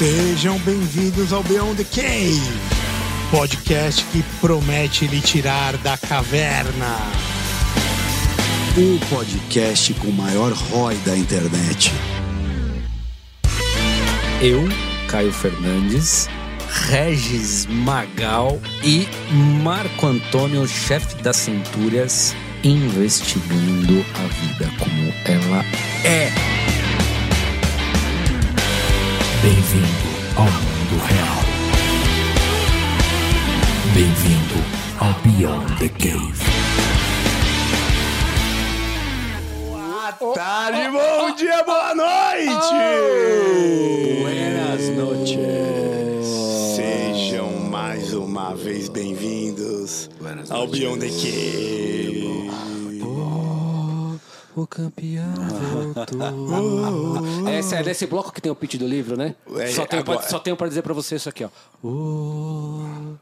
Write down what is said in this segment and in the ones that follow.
Sejam bem-vindos ao Beyond the Cave, podcast que promete lhe tirar da caverna. O podcast com o maior ROI da internet. Eu, Caio Fernandes, Regis Magal e Marco Antônio, chefe das Centúrias, investigando a vida como ela é. Bem-vindo ao mundo real. Bem-vindo ao Beyond the Cave. Boa tarde, bom dia, boa noite! Buenas noches. Sejam mais uma vez bem-vindos ao. Beyond the Cave. O campeão voltou. Esse é desse bloco que tem o pitch do livro, né? É, só, tenho agora- pra, só tenho pra dizer pra você isso aqui, ó. O,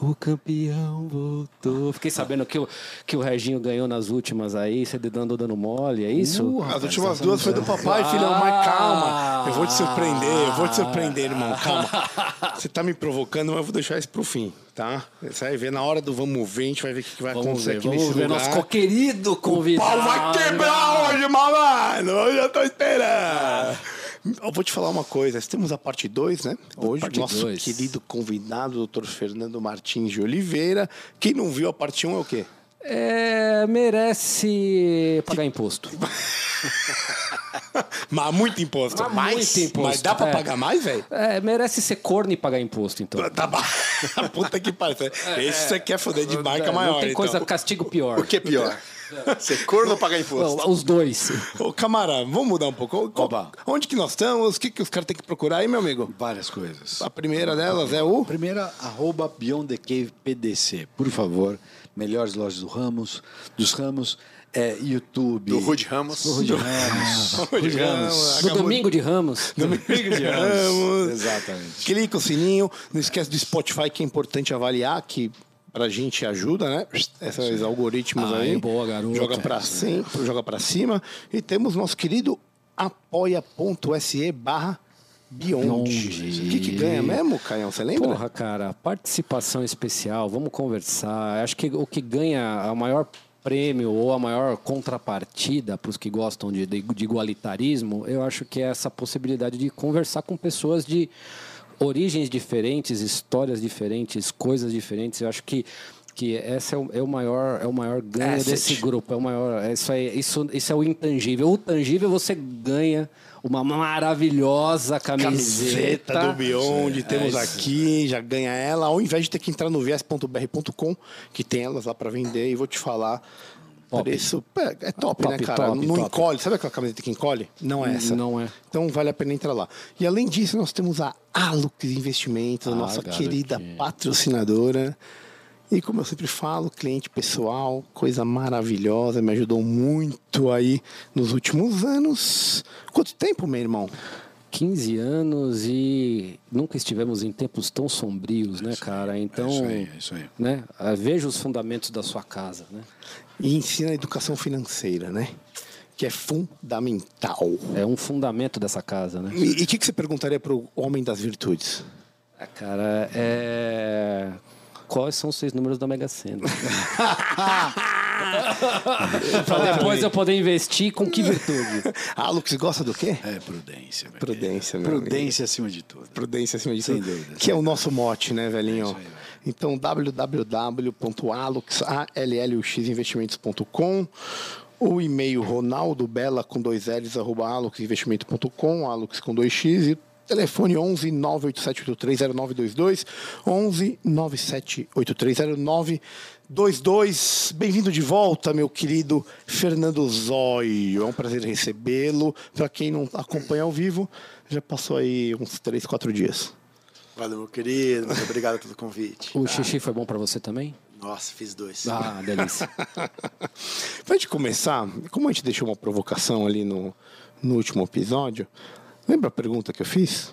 o campeão voltou. Fiquei sabendo que o, que o Reginho ganhou nas últimas aí, você andou dando mole, é isso? As últimas duas foi do papai, filhão, mas calma. Eu vou te surpreender, eu vou te surpreender, irmão, calma. Você tá me provocando, mas eu vou deixar isso pro fim, tá? Você vai ver na hora do vamos ver, a gente vai ver o que vai Vamos acontecer ver, aqui vamos nesse ver lugar. nosso querido O convidado. pau vai quebrar hoje, malandro! Hoje eu tô esperando. Eu vou te falar uma coisa, temos a parte 2, né? Hoje, Parte nosso dois. querido convidado, Dr. Fernando Martins de Oliveira. Quem não viu a parte 1 um é o quê? É, merece pagar imposto. Mas muito imposto. Mas mais, muito imposto, Mas dá pra é. pagar mais, velho? É, merece ser corno e pagar imposto, então. Tá ba- Puta que pariu. Esse você quer foder de marca É, maior, Não tem então. coisa, castigo pior. O que é pior? Ser corno ou pagar imposto? Não, os dois. Ô, camarada, vamos mudar um pouco. Qual- Oba. Onde que nós estamos? O que, que os caras têm que procurar aí, meu amigo? Várias coisas. A primeira delas é o... Primeira, arroba Beyond the Cave PDC. Por favor, melhores lojas do Ramos, dos Ramos, é, YouTube. Do Rude Ramos. Do Rude Ramos. Rude Ramos. Do domingo de Ramos. Domingo de Ramos. Exatamente. Clica o sininho. Não esquece do Spotify, que é importante avaliar, que pra gente ajuda, né? Esses algoritmos Aí, aí. boa, garoto. Joga pra, sempre, joga pra cima. E temos nosso querido apoia.se barra. Beyond. O que, que ganha mesmo, Caião? Você lembra? Porra, cara, participação especial, vamos conversar. Acho que o que ganha a maior prêmio ou a maior contrapartida para os que gostam de, de, de igualitarismo, eu acho que é essa possibilidade de conversar com pessoas de origens diferentes, histórias diferentes, coisas diferentes. Eu acho que que esse é o, é o maior é o maior ganho Asset. desse grupo é o maior é isso aí isso, isso é o intangível o tangível você ganha uma maravilhosa camiseta, Camiseta do Beyond, É, temos isso. aqui, já ganha ela, ao invés de ter que entrar no viés.br.com, que tem elas lá pra vender, e vou te falar. Top. Preço é, é top, Top, né, cara? top, não top. encolhe. Sabe aquela camiseta que encolhe? Não é essa. Não é. Então vale a pena entrar lá. E além disso, nós temos a Alux Investimentos, a Ah, nossa querida patrocinadora. E como eu sempre falo, cliente pessoal, coisa maravilhosa, me ajudou muito aí nos últimos anos. Quanto tempo, meu irmão? 15 anos e nunca estivemos em tempos tão sombrios, né, cara? Então, É isso aí, é isso aí. né? Veja os fundamentos da sua casa, né? E ensina a educação financeira, né? Que é fundamental. É um fundamento dessa casa, né? E o que, que você perguntaria para o homem das virtudes? Ah, Cara, é... Quais são os seis números da Mega Sena? pra depois eu poder investir com que virtude? A Alux gosta do quê? É prudência. Prudência, meu Prudência acima de tudo. Prudência acima de Sem tudo. dúvida, Que é o nosso mote, né, velhinho? É isso aí, velho. Então, www.alux.investimentos.com o e-mail Ronaldo Bela com dois L's, arroba aluxinvestimento.com, alux com dois X, e telefone 11 987830922, 11 978309222. Bem-vindo de volta, meu querido Fernando Zóio. É um prazer recebê-lo. Para quem não acompanha ao vivo, já passou aí uns 3, 4 dias. Valeu, meu querido. Muito obrigado pelo convite. O xixi foi bom pra você também? Nossa, fiz dois. Ah, delícia. Pra gente começar, como a gente deixou uma provocação ali no, no último episódio, lembra a pergunta que eu fiz?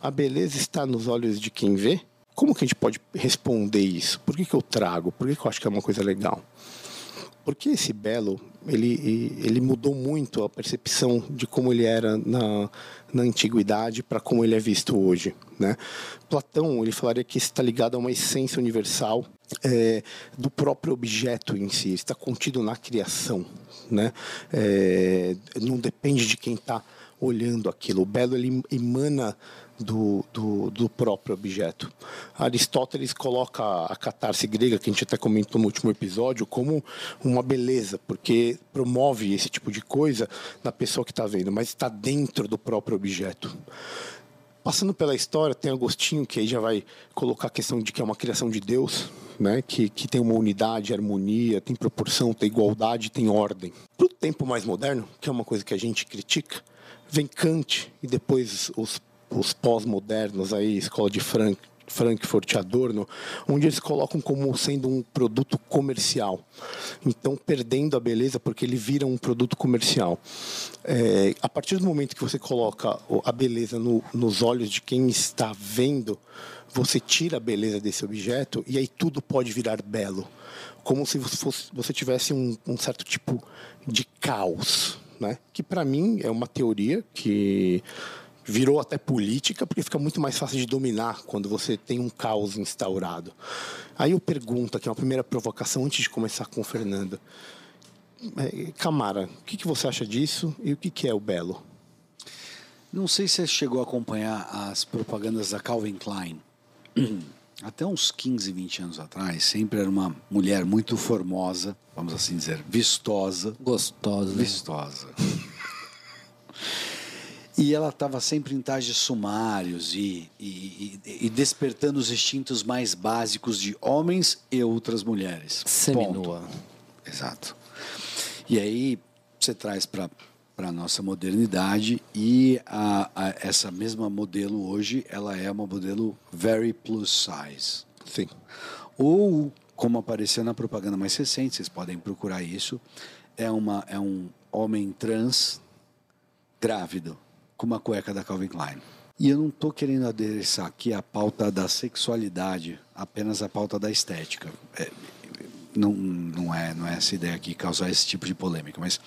A beleza está nos olhos de quem vê? Como que a gente pode responder isso? Por que, que eu trago? Por que, que eu acho que é uma coisa legal? Porque esse belo ele, ele mudou muito a percepção de como ele era na, na antiguidade para como ele é visto hoje. Né? Platão ele falaria que está ligado a uma essência universal é, do próprio objeto em si, está contido na criação. Né? É, não depende de quem está olhando aquilo. O belo ele emana do, do, do, próprio objeto. Aristóteles coloca a catarse grega, que a gente até comentou no último episódio, como uma beleza, porque promove esse tipo de coisa na pessoa que está vendo, mas está dentro do próprio objeto. Passando pela história, tem Agostinho, que aí já vai colocar a questão de que é uma criação de Deus, né? que, que tem uma unidade, harmonia, tem proporção, tem igualdade, tem ordem. Para o tempo mais moderno, que é uma coisa que a gente critica, vem Kant e depois os os pós-modernos aí, escola de Frank, Frankfurt Adorno, onde eles colocam como sendo um produto comercial. Então, perdendo a beleza porque ele vira um produto comercial. É, a partir do momento que você coloca a beleza no, nos olhos de quem está vendo, você tira a beleza desse objeto e aí tudo pode virar belo. Como se você, fosse, você tivesse um, um certo tipo de caos. Né? Que, para mim, é uma teoria que virou até política, porque fica muito mais fácil de dominar quando você tem um caos instaurado. Aí eu pergunto, aqui é uma primeira provocação antes de começar com o Fernando. É, Camara, o que, que você acha disso e o que, que é o belo? Não sei se você chegou a acompanhar as propagandas da Calvin Klein. Até uns 15, 20 anos atrás, sempre era uma mulher muito formosa, vamos assim dizer, vistosa. Gostosa. Vistosa. E ela estava sempre em trajes sumários e, e, e, despertando os instintos mais básicos de homens e outras mulheres. Seminua. Exato. E aí você traz para para a nossa modernidade e a, a, essa mesma modelo hoje ela é uma modelo very plus size. Sim. Ou como apareceu na propaganda mais recente, vocês podem procurar isso, é uma é um homem trans grávido com uma cueca da Calvin Klein. E eu não estou querendo adereçar aqui a pauta da sexualidade, apenas a pauta da estética. É, não, não, é, não é essa ideia aqui causar esse tipo de polêmica, mas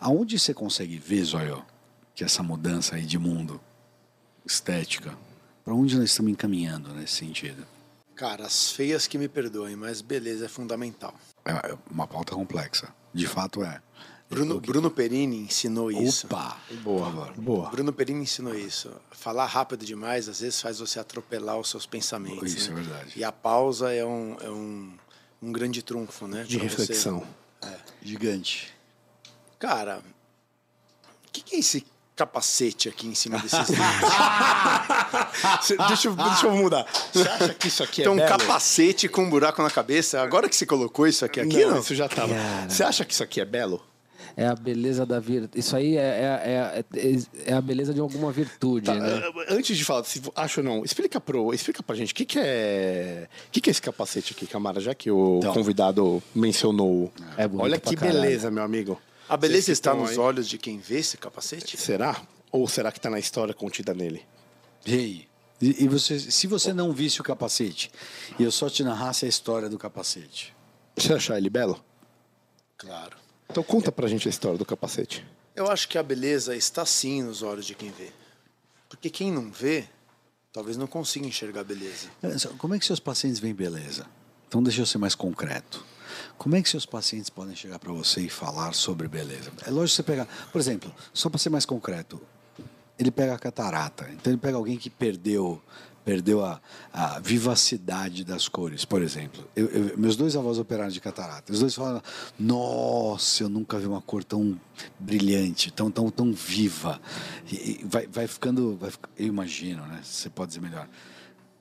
aonde você consegue ver, Zóio, que essa mudança aí de mundo estética, para onde nós estamos encaminhando nesse sentido? Cara, as feias que me perdoem, mas beleza é fundamental. É uma pauta complexa. De fato é. Bruno, Bruno Perini ensinou isso. Opa! Boa, boa. Bruno Perini ensinou isso. Falar rápido demais, às vezes, faz você atropelar os seus pensamentos. Isso né? é verdade. E a pausa é um, é um, um grande trunfo, né? De Pra reflexão. Você... É. Gigante. Cara, o que, que é esse capacete aqui em cima desses deixa, eu, deixa eu mudar. Você acha que isso aqui é Tem um belo? capacete com um buraco na cabeça. Agora que você colocou isso aqui, aqui não, não. isso já estava. Cara. Você acha que isso aqui é belo? É a beleza da virtude. Isso aí é, é, é, é a beleza de alguma virtude, Tá, né? Antes de falar se acho ou não, explica pro, explica pra gente o que, que é. O que, que é esse capacete aqui, Camara, já que o Então. convidado mencionou. É Olha que caralho. beleza, meu amigo. A beleza está nos aí. olhos de quem vê esse capacete? Será? Ou será que tá na história contida nele? E aí? E, e você, se você não visse o capacete e eu só te narrasse a história do capacete, Você achar ele belo? Claro. Então conta pra gente a história do capacete. Eu acho que a beleza está sim nos olhos de quem vê. Porque quem não vê, talvez não consiga enxergar a beleza. Como é que seus pacientes veem beleza? Então deixa eu ser mais concreto. Como é que seus pacientes podem chegar para você e falar sobre beleza? É lógico você pegar, por exemplo, só para ser mais concreto, ele pega a catarata. Então ele pega alguém que perdeu perdeu a, a vivacidade das cores, por exemplo. Eu- eu- meus dois avós operaram de catarata. Os dois falaram: Nossa, eu nunca vi uma cor tão brilhante, tão tão tão viva. E, e vai, vai ficando, vai, eu imagino, né? Você pode dizer melhor.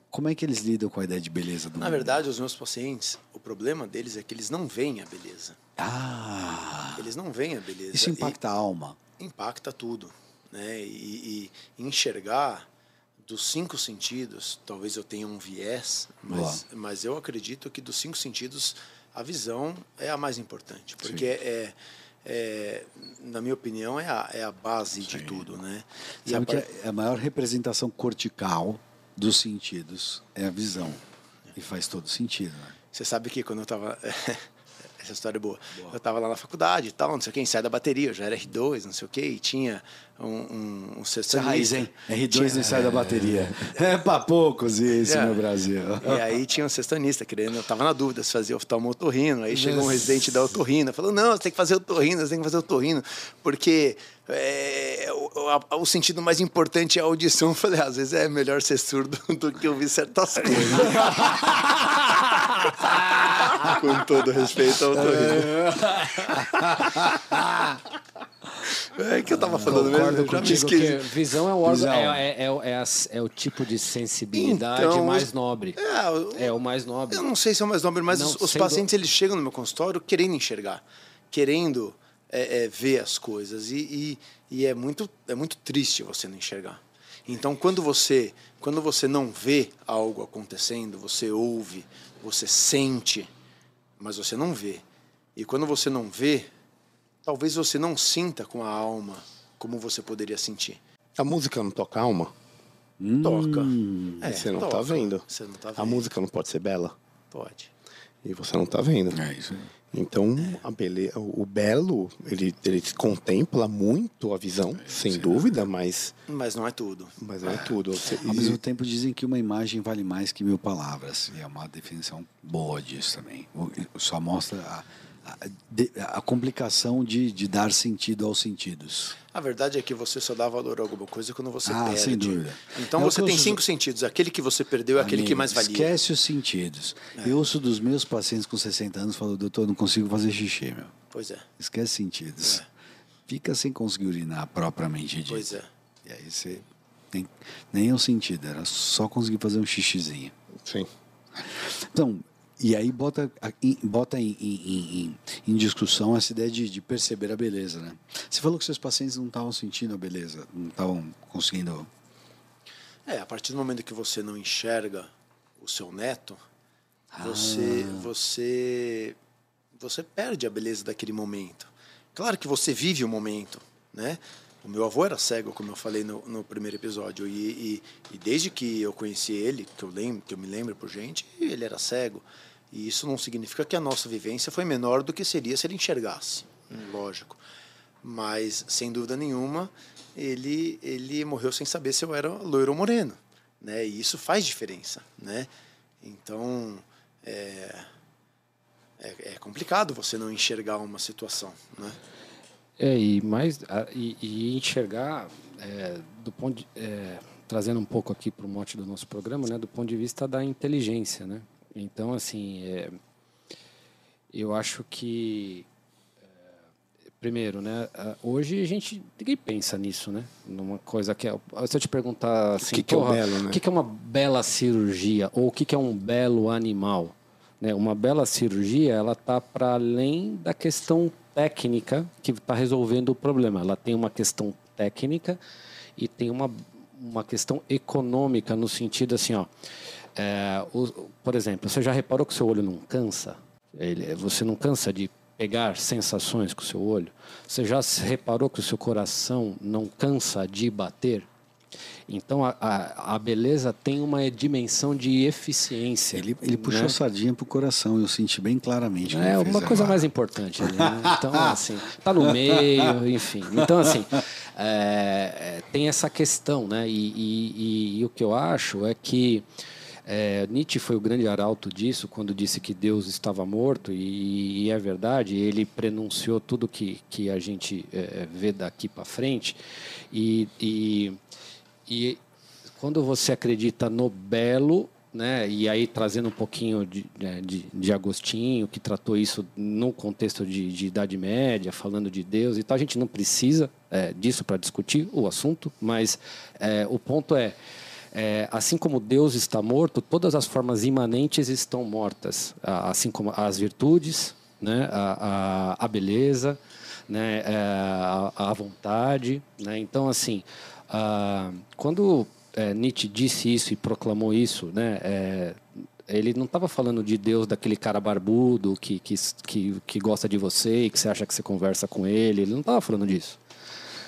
Como é que eles lidam com a ideia de beleza do Na mundo? verdade, os meus pacientes, o problema deles é que eles não veem a beleza. Ah, Eles não veem a beleza. isso impacta a alma. E impacta tudo. Né? E, e enxergar dos cinco sentidos, talvez eu tenha um viés, mas, mas eu acredito que dos cinco sentidos, a visão é a mais importante. Porque é, é, na minha opinião, é a, é a base de tudo. Né? E a Sabe que par- a- a maior representação cortical dos sentidos é a visão. E faz todo sentido, né? Você sabe que quando eu estava. essa história é boa. boa. Eu tava lá na faculdade e tal, não sei o que, ensaio da bateria, eu já era R2, não sei o que, e tinha um, um, um sextanista. raiz, hein? R2 tinha, no ensaio é... da bateria. É pra poucos isso é. no Brasil. E aí tinha um sextanista querendo, eu tava na dúvida se fazia oftalmotorrino, aí chegou um residente da otorrina, falou, não, você tem que fazer otorrino, você tem que fazer otorrino, porque é, o, o, sentido mais importante é a audição. Eu falei, às vezes é melhor ser surdo do que ouvir certas coisas. Com todo respeito ao É que eu tava falando Concordo mesmo. Contigo que visão é o órgão, é, é, é, é, o tipo de sensibilidade então, mais nobre. É, o mais nobre. Eu não sei se é o mais nobre, mas não, os, os pacientes eles chegam no meu consultório querendo enxergar, querendo é, é, ver as coisas. E, e, e, é, muito, é muito triste você não enxergar. Então, quando você, quando você não vê algo acontecendo, você ouve, você sente, mas você não vê. E quando você não vê, talvez você não sinta com a alma como você poderia sentir. A música não toca a alma? Hum, toca. É, você não está vendo. Você não tá vendo. A música não pode ser bela? Pode. E você não está vendo. É isso aí. Então, a beleza, o belo, ele, ele contempla muito a visão, sem Sim. dúvida, mas... Mas não é tudo. Mas não é, é tudo. Você, Ao mesmo tempo, dizem que uma imagem vale mais que mil palavras. E é uma definição boa disso também. Só mostra a, a, a complicação de, de dar sentido aos sentidos. A verdade é que você só dá valor a alguma coisa quando você ah, perde. Sem dúvida. Então é você tem cinco sentidos. Aquele que você perdeu é aquele que mais valia. Esquece os sentidos. É. Eu ouço dos meus pacientes com 60 anos falando, doutor, não consigo fazer xixi, meu. Pois é. Esquece sentidos. É. Fica sem conseguir urinar propriamente dito. Pois é. E aí você tem nem o sentido, era só conseguir fazer um xixizinho. Sim. Então, e aí bota, bota em, em, em, em discussão essa ideia de, de, perceber a beleza, né? Você falou que seus pacientes não estavam sentindo a beleza, não estavam conseguindo... É, a partir do momento que você não enxerga o seu neto, ah. você, você, você perde a beleza daquele momento. Claro que você vive o momento, né? O meu avô era cego, como eu falei no, no primeiro episódio, e, e, e, desde que eu conheci ele, que eu lembro, que eu me lembro por gente, ele era cego. E isso não significa que a nossa vivência foi menor do que seria se ele enxergasse, lógico. Mas, sem dúvida nenhuma, ele, ele morreu sem saber se eu era loiro ou moreno. Né? E isso faz diferença. Né? Então, é, é, é complicado você não enxergar uma situação. Né? É, e, mais, e, e enxergar é, do ponto de, é, trazendo um pouco aqui para o mote do nosso programa, né, do ponto de vista da inteligência, né? Então, assim, é, eu acho que é, primeiro, né? Hoje a gente ninguém pensa nisso, né? Numa coisa que é, se eu te perguntar assim, o que, que é belo, né? O que, que é uma bela cirurgia ou o que, que é um belo animal, né? Uma bela cirurgia, ela tá para além da questão técnica que está resolvendo o problema. Ela tem uma questão técnica e tem uma uma questão econômica no sentido assim, ó. É, o, por exemplo, você já reparou que o seu olho não cansa? Ele, você não cansa de pegar sensações com o seu olho? Você já reparou que o seu coração não cansa de bater? Então a, a, a, beleza tem uma dimensão de eficiência. Ele, ele puxou né? sardinha pro coração, eu senti bem claramente. É uma coisa mais importante. Né? Então, assim, tá no meio, enfim. Então, assim, é, é, tem essa questão, né? E, e, e, e o que eu acho é que é, Nietzsche foi o grande arauto disso quando disse que Deus estava morto e, e é verdade. Ele prenunciou tudo que que a gente é, vê daqui para frente e, e, e quando você acredita no belo né? E aí trazendo um pouquinho de, né, de, de Agostinho, que tratou isso no contexto de, de, Idade Média, falando de Deus e tal. A gente não precisa é, disso para discutir o assunto, mas é, o ponto é é, assim como Deus está morto, todas as formas imanentes estão mortas, assim como as virtudes, né, a, a, a beleza, né, é, a, a vontade. Né? Então, assim, quando é, Nietzsche disse isso e proclamou isso, né, é, ele não estava falando de Deus daquele cara barbudo que, que, que, que, gosta de você e que você acha que você conversa com ele. Ele não estava falando disso.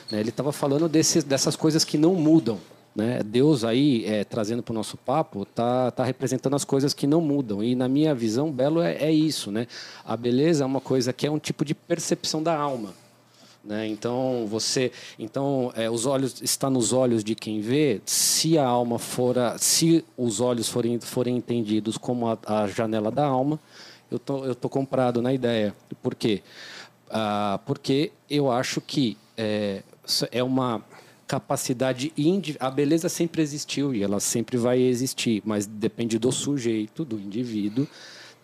Né? Ele estava falando desses, dessas coisas que não mudam Né? Deus aí, é, trazendo para o nosso papo, tá, tá representando as coisas que não mudam. E na minha visão, belo é, é isso. Né? A beleza é uma coisa que é um tipo de percepção da alma. Né? Então você, então é, os olhos está nos olhos de quem vê. Se a alma fora, se os olhos forem, forem entendidos como a, a janela da alma, eu tô eu tô comprado na ideia. Por quê? Ah, porque eu acho que é, é uma capacidade a beleza sempre existiu e ela sempre vai existir, mas depende do sujeito, do indivíduo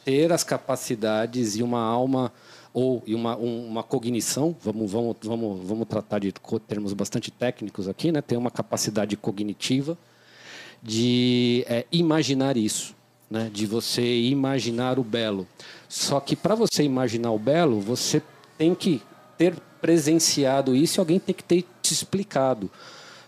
ter as capacidades e uma alma ou e uma, uma cognição, vamos, vamos, vamos, vamos tratar de termos bastante técnicos aqui, né? ter uma capacidade cognitiva de é, imaginar isso, né? de você imaginar o belo. Só que para você imaginar o belo, você tem que ter presenciado isso e alguém tem que ter te explicado.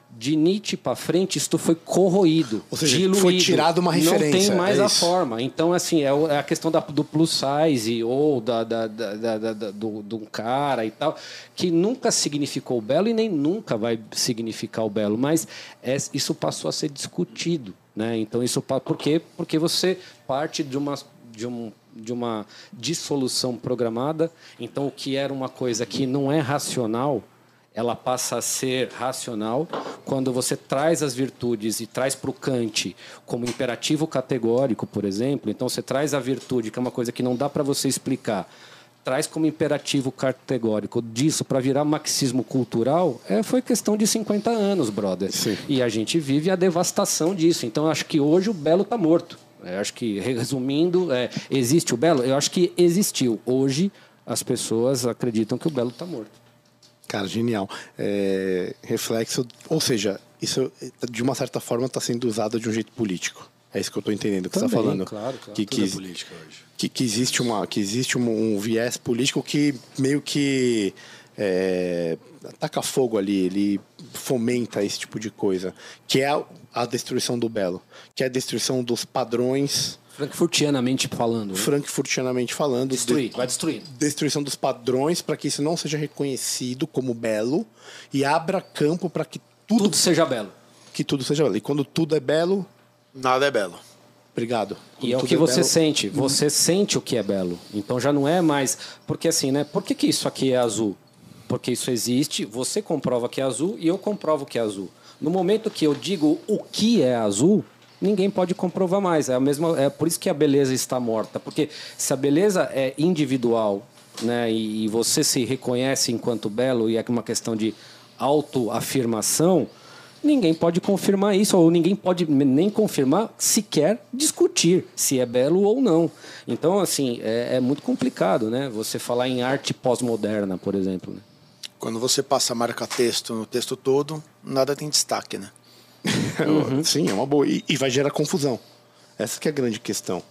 De Nietzsche para frente, isto foi corroído, Ou seja, diluído. foi tirado uma referência. Não tem mais é a forma. Então, assim, é, é a questão da, do plus size ou da, da, da, da, da do, do cara e tal, que nunca significou o belo e nem nunca vai significar o belo. Mas é, isso passou a ser discutido. Né? Então, isso por quê? Porque você parte de uma. De um, de uma dissolução programada. Então, o que era uma coisa que não é racional, ela passa a ser racional quando você traz as virtudes e traz para o Kant como imperativo categórico, por exemplo. Então, você traz a virtude, que é uma coisa que não dá para você explicar, traz como imperativo categórico disso para virar marxismo cultural, é, foi questão de 50 anos, brother. Sim. E a gente vive a devastação disso. Então, acho que hoje o Belo está morto. Eu acho que, resumindo, é, existe o Belo? Eu acho que existiu. Hoje, as pessoas acreditam que o Belo está morto. Cara, genial. É, reflexo, ou seja, isso de uma certa forma está sendo usado de um jeito político. É isso que eu estou entendendo que você está Também, falando. claro, claro. Que, que, é política hoje. que, que existe, uma, que existe um, um viés político que meio que é, ataca fogo ali, ele fomenta esse tipo de coisa, que é a, destruição do belo, que é a destruição dos padrões Frankfurtianamente falando. né? frankfurtianamente falando, Destruir, de- vai destruir. destruição dos padrões para que isso não seja reconhecido como belo e abra campo para que tudo, Tudo seja belo. que tudo seja belo. E quando tudo é belo, Nada é belo. obrigado. E Quando é o que você belo- sente. Você sente o que é belo. Então já não é mais. Porque assim, né? Por que, que isso aqui é azul? Porque isso existe, você comprova que é azul e eu comprovo que é azul. No momento que eu digo o que é azul, ninguém pode comprovar mais. É, a mesma, é por isso que a beleza está morta. Porque se a beleza é individual né, e, e você se reconhece enquanto belo e é uma questão de autoafirmação, ninguém pode confirmar isso, ou ninguém pode nem confirmar, sequer discutir se é belo ou não. Então, assim, é, é muito complicado, né? Você falar em arte pós-moderna, por exemplo. né? Quando você passa marca-texto no texto todo, nada tem destaque, né? Uhum. Sim, é uma boa. E, e vai gerar confusão. Essa que é a grande questão.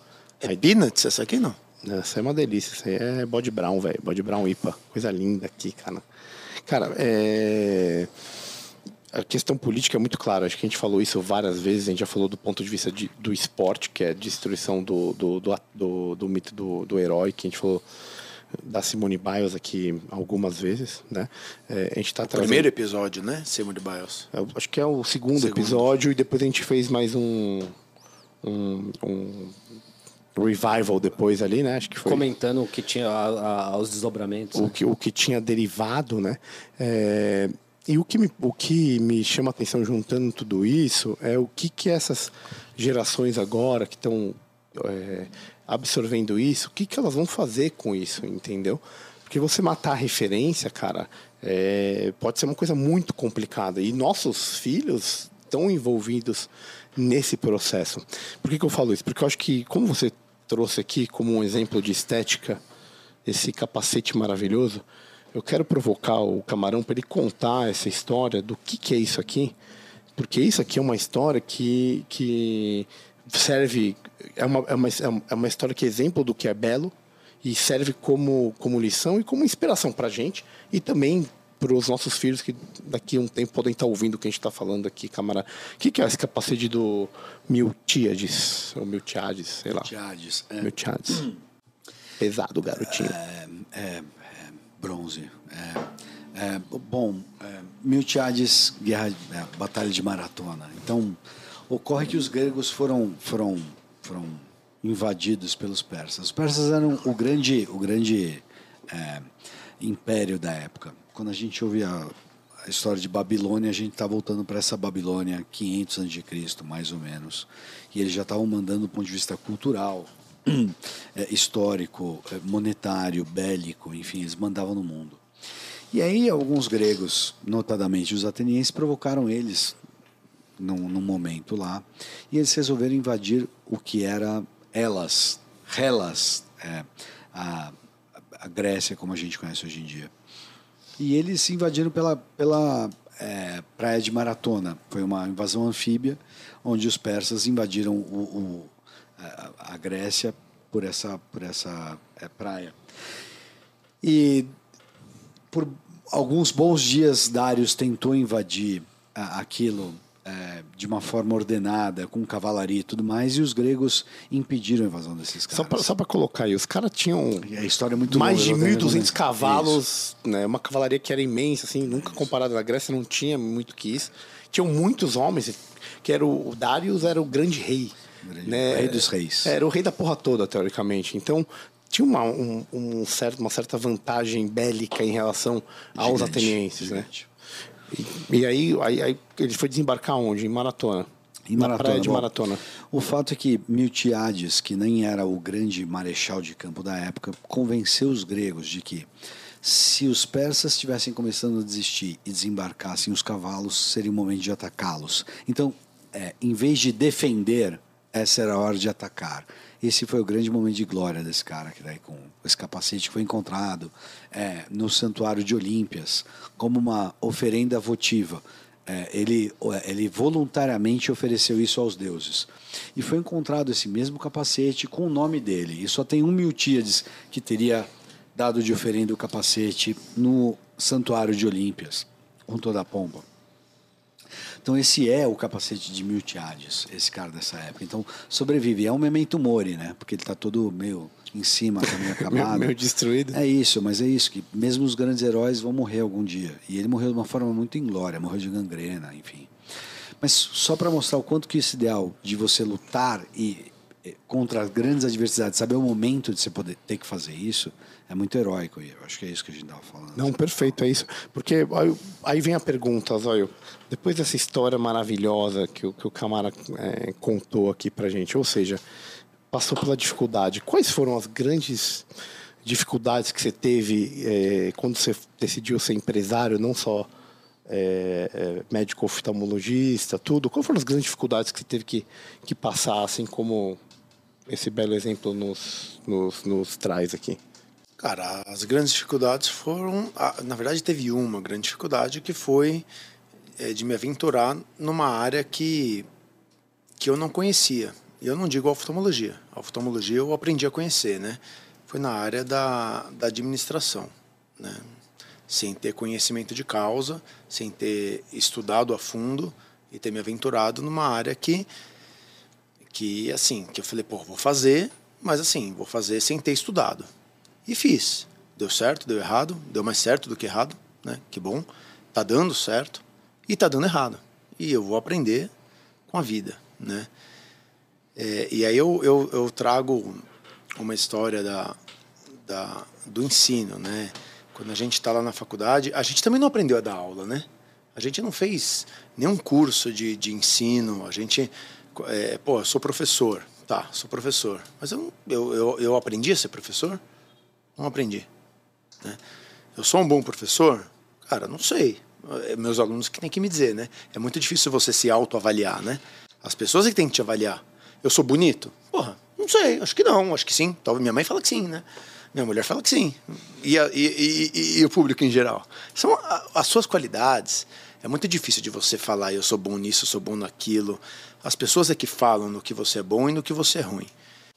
É peanuts essa aqui, não? Essa é uma delícia. Isso aí é bode brown, velho. Bode brown IPA. Coisa linda aqui, cara. Cara, é... a questão política é muito clara. Acho que a gente falou isso várias vezes. A gente já falou do ponto de vista de- do esporte, que é a destruição do, do, do, do- do mito do, do herói, que a gente falou da Simone Biles aqui algumas vezes, né? É, a gente tá trazendo... Primeiro episódio, né? Simone Biles. É, acho que é o segundo, Segundo. episódio e depois a gente fez mais um, um, um revival depois ali, né? Acho que foi Comentando o que tinha a- a- os desdobramentos. o né? que, o que tinha derivado, né? É, e o que, me, o que me chama a atenção juntando tudo isso é o que, que essas gerações agora que estão é, absorvendo isso, o que, que elas vão fazer com isso, entendeu? Porque você matar a referência, cara, é, pode ser uma coisa muito complicada. E nossos filhos estão envolvidos nesse processo. Por que, que eu falo isso? Porque eu acho que, como você trouxe aqui como um exemplo de estética, esse capacete maravilhoso, eu quero provocar o Camarão para ele contar essa história do que, que é isso aqui, porque isso aqui é uma história que, que serve, é uma, é, uma, é uma história que é exemplo do que é belo e serve como, como lição e como inspiração para a gente e também para os nossos filhos que daqui a um tempo podem estar ouvindo o que a gente está falando aqui, camarada. O que, que é esse capacete do Miltiades, ou Miltiades, sei lá. Tiades, é, Miltiades. Pesado, garotinho. é, é, bronze. É, É, bom, é, Miltiades, guerra, é, batalha de maratona. Então, ocorre que os gregos foram, foram, foram invadidos pelos persas. Os persas eram o grande, o grande é, império da época. Quando a gente ouve a, a história de Babilônia, a gente está voltando para essa Babilônia 500 a.C., mais ou menos. E eles já estavam mandando do ponto de vista cultural, é, histórico, é, monetário, bélico, enfim, eles mandavam no mundo. E aí alguns gregos, notadamente os atenienses, provocaram eles num, num momento lá, e eles resolveram invadir o que era Elas, Hellas, é, a, a Grécia como a gente conhece hoje em dia. E eles invadiram pela, pela é, praia de Maratona. Foi uma invasão anfíbia, onde os persas invadiram o, o, a, a, Grécia por essa, por essa é, praia. E por alguns bons dias, Darius tentou invadir aquilo é, de uma forma ordenada, com cavalaria e tudo mais, e os gregos impediram a invasão desses caras. Só para colocar aí, os caras tinham a história é muito mais longa, de 1.200 cavalos, né, uma cavalaria que era imensa, assim, nunca comparada na Grécia, não tinha muito que isso. Tinham muitos homens, que era o, o Darius era o grande rei. Grande né? rei dos reis. Era o rei da porra toda, teoricamente. Então, tinha uma, um, um certo, uma certa vantagem bélica em relação aos gigante, atenienses, né? gigante. né? E, e aí, aí, aí, ele foi desembarcar onde? Em Maratona. Em Maratona, praia de Maratona. O fato é que Miltiades, que nem era o grande marechal de campo da época, convenceu os gregos de que se os persas estivessem começando a desistir e desembarcassem os cavalos, seria o momento de atacá-los. Então, é, em vez de defender, essa era a hora de atacar. Esse foi o grande momento de glória desse cara, que daí com esse capacete que foi encontrado é, no santuário de Olímpias como uma oferenda votiva. É, ele, ele voluntariamente ofereceu isso aos deuses. E foi encontrado esse mesmo capacete com o nome dele. E só tem um Miltíades que teria dado de oferenda o capacete no santuário de Olímpias, com toda a pompa. Então esse é o capacete de Miltiades, esse cara dessa época. Então sobrevive. É um memento mori, né? Porque ele está todo meio em cima, tá meio acabado. meio destruído. É isso, mas é isso, que mesmo os grandes heróis vão morrer algum dia. E ele morreu de uma forma muito inglória, morreu de gangrena, enfim. Mas só para mostrar o quanto que esse ideal de você lutar e contra as grandes adversidades, saber o momento de você poder ter que fazer isso, é muito heróico. Eu acho que é isso que a gente estava falando. Não, perfeito, é isso. Porque aí vem a pergunta, Zóio. Depois dessa história maravilhosa que que o Camara é, contou aqui pra gente, ou seja, passou pela dificuldade, quais foram as grandes dificuldades que você teve é, quando você decidiu ser empresário, não só é, é, médico oftalmologista, tudo? Quais foram as grandes dificuldades que você teve que, que passar, assim como esse belo exemplo nos, nos, nos traz aqui? Cara, as grandes dificuldades foram. Na verdade, teve uma grande dificuldade que foi é, de me aventurar numa área que, que eu não conhecia. Eu não digo oftalmologia. A oftalmologia eu aprendi a conhecer, né? Foi na área da, da administração, né? Sem ter conhecimento de causa, sem ter estudado a fundo e ter me aventurado numa área que, que assim, que eu falei, pô, vou fazer, mas assim, vou fazer sem ter estudado. E fiz. Deu certo, deu errado, deu mais certo do que errado, né? Que bom. Tá dando certo e tá dando errado. E eu vou aprender com a vida, né? É, e aí eu, eu, eu, trago uma história da, da, do ensino, né? Quando a gente está lá na faculdade, a gente também não aprendeu a dar aula, né? A gente não fez nenhum curso de, de ensino, a gente... É, pô, eu sou professor, tá, sou professor. Mas eu, eu, eu, eu aprendi a ser professor? Não aprendi. Né? Eu sou um bom professor? Cara, não sei. É, meus alunos que têm que me dizer, né? É muito difícil você se autoavaliar, né? As pessoas é que têm que te avaliar. Eu sou bonito? Porra, não sei, acho que não, acho que sim. Talvez minha mãe fala que sim, né? Minha mulher fala que sim. E, a, e, e, e, o público em geral. São as suas qualidades. É muito difícil de você falar, eu sou bom nisso, eu sou bom naquilo. As pessoas é que falam no que você é bom e no que você é ruim.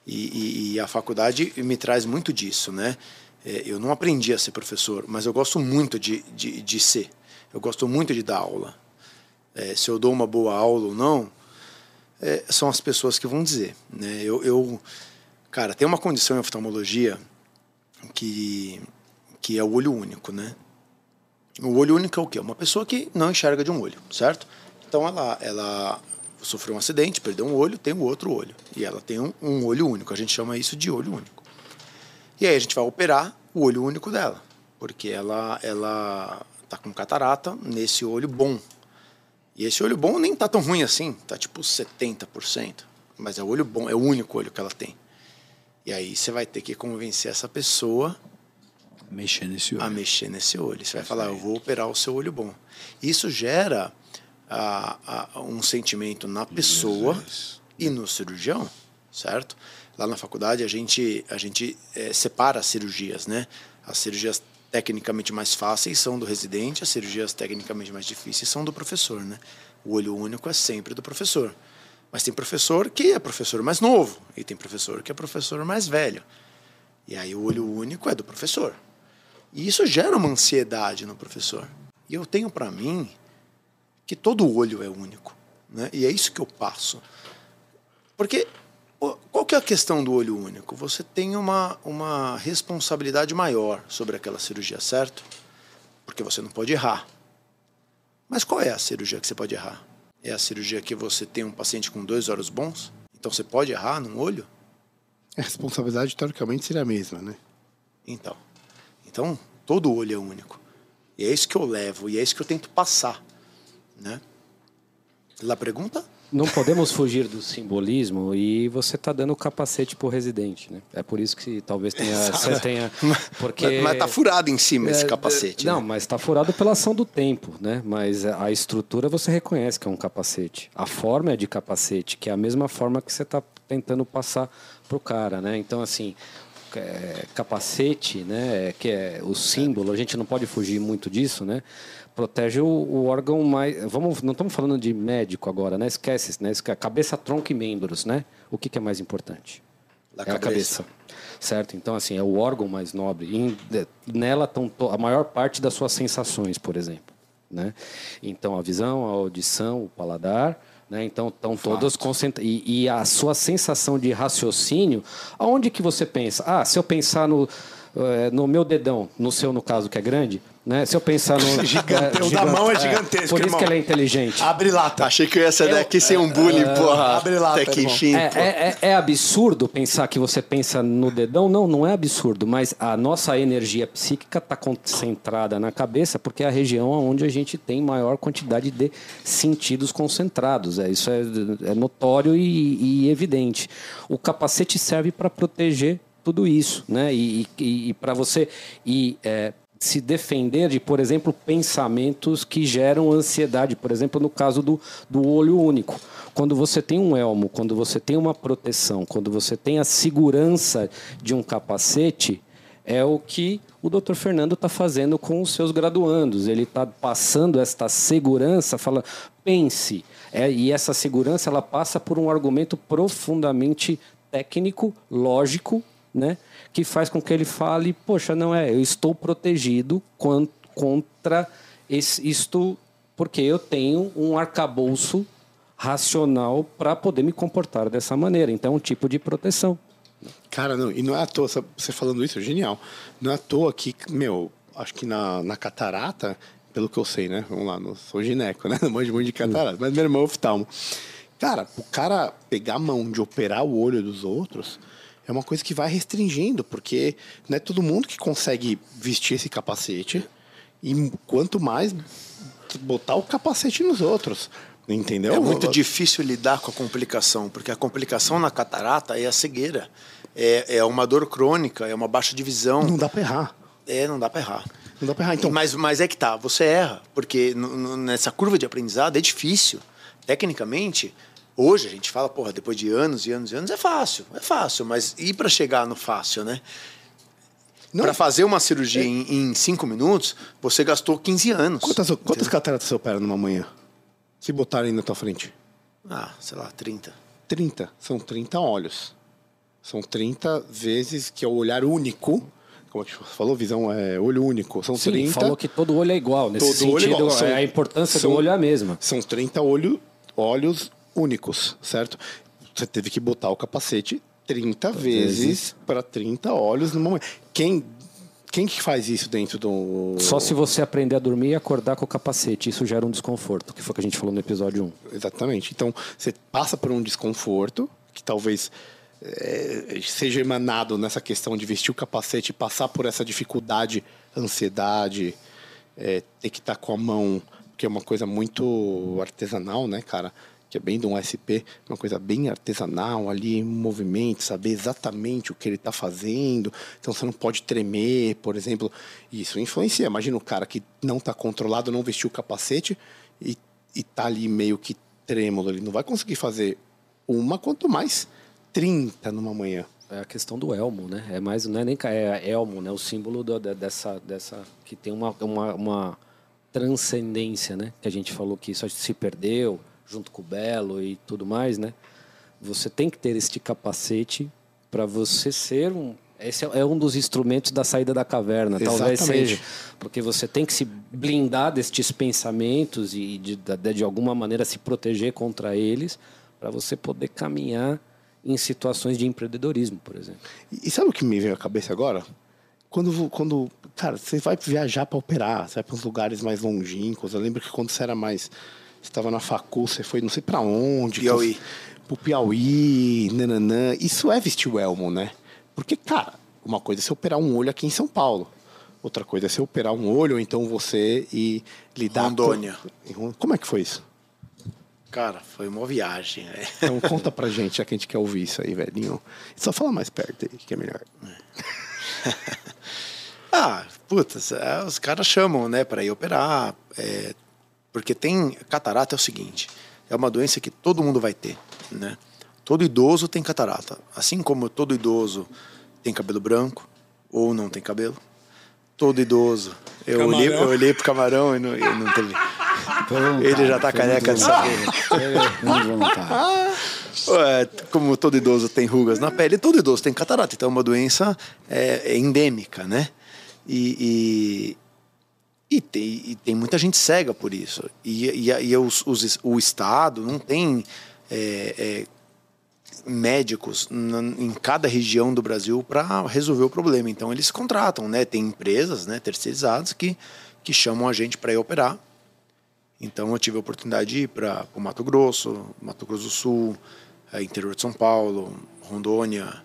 E, e, a faculdade me traz muito disso, né? É, eu não aprendi a ser professor, mas eu gosto muito de, de, de ser. Eu gosto muito de dar aula. É, se eu dou uma boa aula ou não, é, são as pessoas que vão dizer. Né? Eu, eu, cara, tem uma condição em oftalmologia que, que é o olho único, né? O olho único é o quê? Uma pessoa que não enxerga de um olho, certo? Então ela, ela sofreu um acidente, perdeu um olho, tem o outro olho. E ela tem um, um olho único. A gente chama isso de olho único. E aí a gente vai operar o olho único dela, porque ela ela tá com catarata nesse olho bom. E esse olho bom nem tá tão ruim assim, tá tipo 70%, mas é o olho bom, é o único olho que ela tem. E aí você vai ter que convencer essa pessoa Mexer nesse olho. a mexer nesse olho. Você vai falar, eu vou operar o seu olho bom. Isso gera ah, ah, um sentimento na pessoa e no cirurgião, certo? Lá na faculdade a gente a gente eh, separa as cirurgias, né? As cirurgias tecnicamente mais fáceis são do residente, as cirurgias tecnicamente mais difíceis são do professor, né? O olho único é sempre do professor. Mas tem professor que é professor mais novo e tem professor que é professor mais velho. E aí o olho único é do professor. E isso gera uma ansiedade no professor. E eu tenho para mim que todo olho é único, né? E é isso que eu passo. Porque qual que é a questão do olho único? Você tem uma, uma responsabilidade maior sobre aquela cirurgia, certo? Porque você não pode errar. Mas qual é a cirurgia que você pode errar? É a cirurgia que você tem um paciente com dois olhos bons? Então você pode errar num olho? A responsabilidade, teoricamente, seria a mesma, né? Então, então todo olho é único. E é isso que eu levo e é isso que eu tento passar, né? La pergunta? Não podemos fugir do simbolismo e você está dando o capacete pro residente, né? É por isso que talvez tenha, você tenha porque Mas, mas tá furado em cima esse É, capacete. Não, né? mas está furado pela ação do tempo, né? Mas a estrutura você reconhece que é um capacete. A forma é de capacete, que é a mesma forma que você está tentando passar pro cara, né? Então, assim, é, capacete, né? Que é o símbolo, a gente não pode fugir muito disso, né? Protege o, o órgão mais. Vamos, não estamos falando de médico agora, né? Esquece, né? Cabeça, tronco e membros, né? O que, que é mais importante? La é a cabeça. cabeça. Certo? Então, assim, é o órgão mais nobre. E nela estão a maior parte das suas sensações, por exemplo. Né? Então, a visão, a audição, o paladar. Né? Então, estão todas concentradas. E, e a sua sensação de raciocínio, aonde que você pensa? Ah, se eu pensar no, eh, no meu dedão, no seu, no caso, que é grande, né? se eu pensar no. Gigante- eh, o da mão é gigante- gigantesco, Por isso irmão. que ele é inteligente. Abre lata. Achei que eu ia sair daqui sem um bullying, porra. abre lá, Até que irmão. enfim. É, é- é- é absurdo pensar que você pensa no dedão? Não, não é absurdo, mas a nossa energia psíquica está concentrada na cabeça porque é a região onde a gente tem maior quantidade de sentidos concentrados. É, isso é, é notório e, e evidente. O capacete serve para proteger tudo isso, né? E, e, para você e é, se defender de, por exemplo, pensamentos que geram ansiedade. Por exemplo, no caso do, do olho único. Quando você tem um elmo, quando você tem uma proteção, quando você tem a segurança de um capacete, é o que o Dr. Fernando está fazendo com os seus graduandos. Ele está passando esta segurança, fala, pense. É, e essa segurança ela passa por um argumento profundamente técnico, lógico, né? que faz com que ele fale, poxa, não é, eu estou protegido contra esse, isto, porque eu tenho um arcabouço racional para poder me comportar dessa maneira. Então, é um tipo de proteção. Cara, não, e não é à toa, você falando isso, é genial. Não é à toa que, meu, acho que na, na catarata, pelo que eu sei, né? Vamos lá, não sou gineco, né? Não manjo muito de catarata, mas meu irmão é oftalmo. Cara, o cara pegar a mão de operar o olho dos outros é uma coisa que vai restringindo, porque não é todo mundo que consegue vestir esse capacete e quanto mais botar o capacete nos outros. Entendeu? É muito difícil lidar com a complicação, porque a complicação na catarata é a cegueira. É, é uma dor crônica, é uma baixa de visão. Não dá pra errar. É, não dá para errar. Não dá pra errar. Então, mas, mas é que tá, você erra, porque nessa curva de aprendizado é difícil. Tecnicamente, hoje a gente fala, porra, depois de anos e anos e anos, é fácil, é fácil, mas e para chegar no fácil, né? Não. Para fazer uma cirurgia em, em cinco minutos, você gastou 15 anos. quantas, quantas cataratas você opera numa manhã? Se botarem na tua frente? Ah, sei lá, 30. 30. São 30 olhos. São 30 vezes que é o olhar único. Como é que você falou? Visão é olho único. São Sim, 30. falou que todo olho é igual. Nesse Todo olho é sentido, igual. São- a importância são- do olho é a mesma. São 30 olho, olhos únicos, certo? Você teve que botar o capacete 30 vezes para 30 olhos numa manhã. Quem quem que faz isso dentro do. Só se você aprender a dormir e acordar com o capacete. Isso gera um desconforto, que foi o que a gente falou no episódio 1. Exatamente. Então, você passa por um desconforto, que talvez é, seja emanado nessa questão de vestir o capacete e passar por essa dificuldade, ansiedade, é, ter que estar com a mão, que é uma coisa muito artesanal, né, cara? Que é bem de um SP, uma coisa bem artesanal ali, movimento, saber exatamente o que ele está fazendo. Então você não pode tremer, por exemplo. Isso influencia. Imagina o cara que não está controlado, não vestiu o capacete e, está ali meio que trêmulo. Ele não vai conseguir fazer uma, quanto mais 30 numa manhã. É a questão do elmo, né? É mais, não é nem é elmo, né? O símbolo do, dessa, dessa que tem uma, uma, uma, transcendência, né? Que a gente falou que isso se perdeu junto com o Belo e tudo mais, né? Você tem que ter este capacete para você ser um. Esse é um dos instrumentos da saída da caverna, Exatamente. talvez seja, porque você tem que se blindar destes pensamentos e de, de, de alguma maneira se proteger contra eles para você poder caminhar em situações de empreendedorismo, por exemplo. E, sabe o que me veio à cabeça agora? Quando, quando cara, você vai viajar para operar, você vai para uns lugares mais longínquos. Eu lembro que quando você era mais. Você estava na facul, você foi não sei para onde. Piauí. Pro Piauí, nananã. Isso é vestir o elmo, né? Porque, cara, uma coisa é você operar um olho aqui em São Paulo. Outra coisa é você operar um olho, ou então você ir lidar Rondônia. Com... Como é que foi isso? Cara, foi uma viagem. Né? Então conta pra gente, já que a gente quer ouvir isso aí, velhinho. Só fala mais perto aí, que é melhor. ah, putz, é, os caras chamam, né, para ir operar. É, porque tem. Catarata é o seguinte: é uma doença que todo mundo vai ter, né? Todo idoso tem catarata. Assim como todo idoso tem cabelo branco ou não tem cabelo. Todo idoso. Eu camarão. olhei, eu olhei pro camarão e não, e não teve. Ele já tá careca de saber. É, como todo idoso tem rugas na pele, todo idoso tem catarata. Então é uma doença é, é endêmica, né? E, e, e, tem, e, tem, muita gente cega por isso. E, e, os, os, o Estado não tem é, é médicos em cada região do Brasil para resolver o problema. Então eles contratam, né? Tem empresas né, terceirizadas que, que chamam a gente para ir operar então eu tive a oportunidade de ir para o Mato Grosso, Mato Grosso do Sul, é, interior de São Paulo, Rondônia,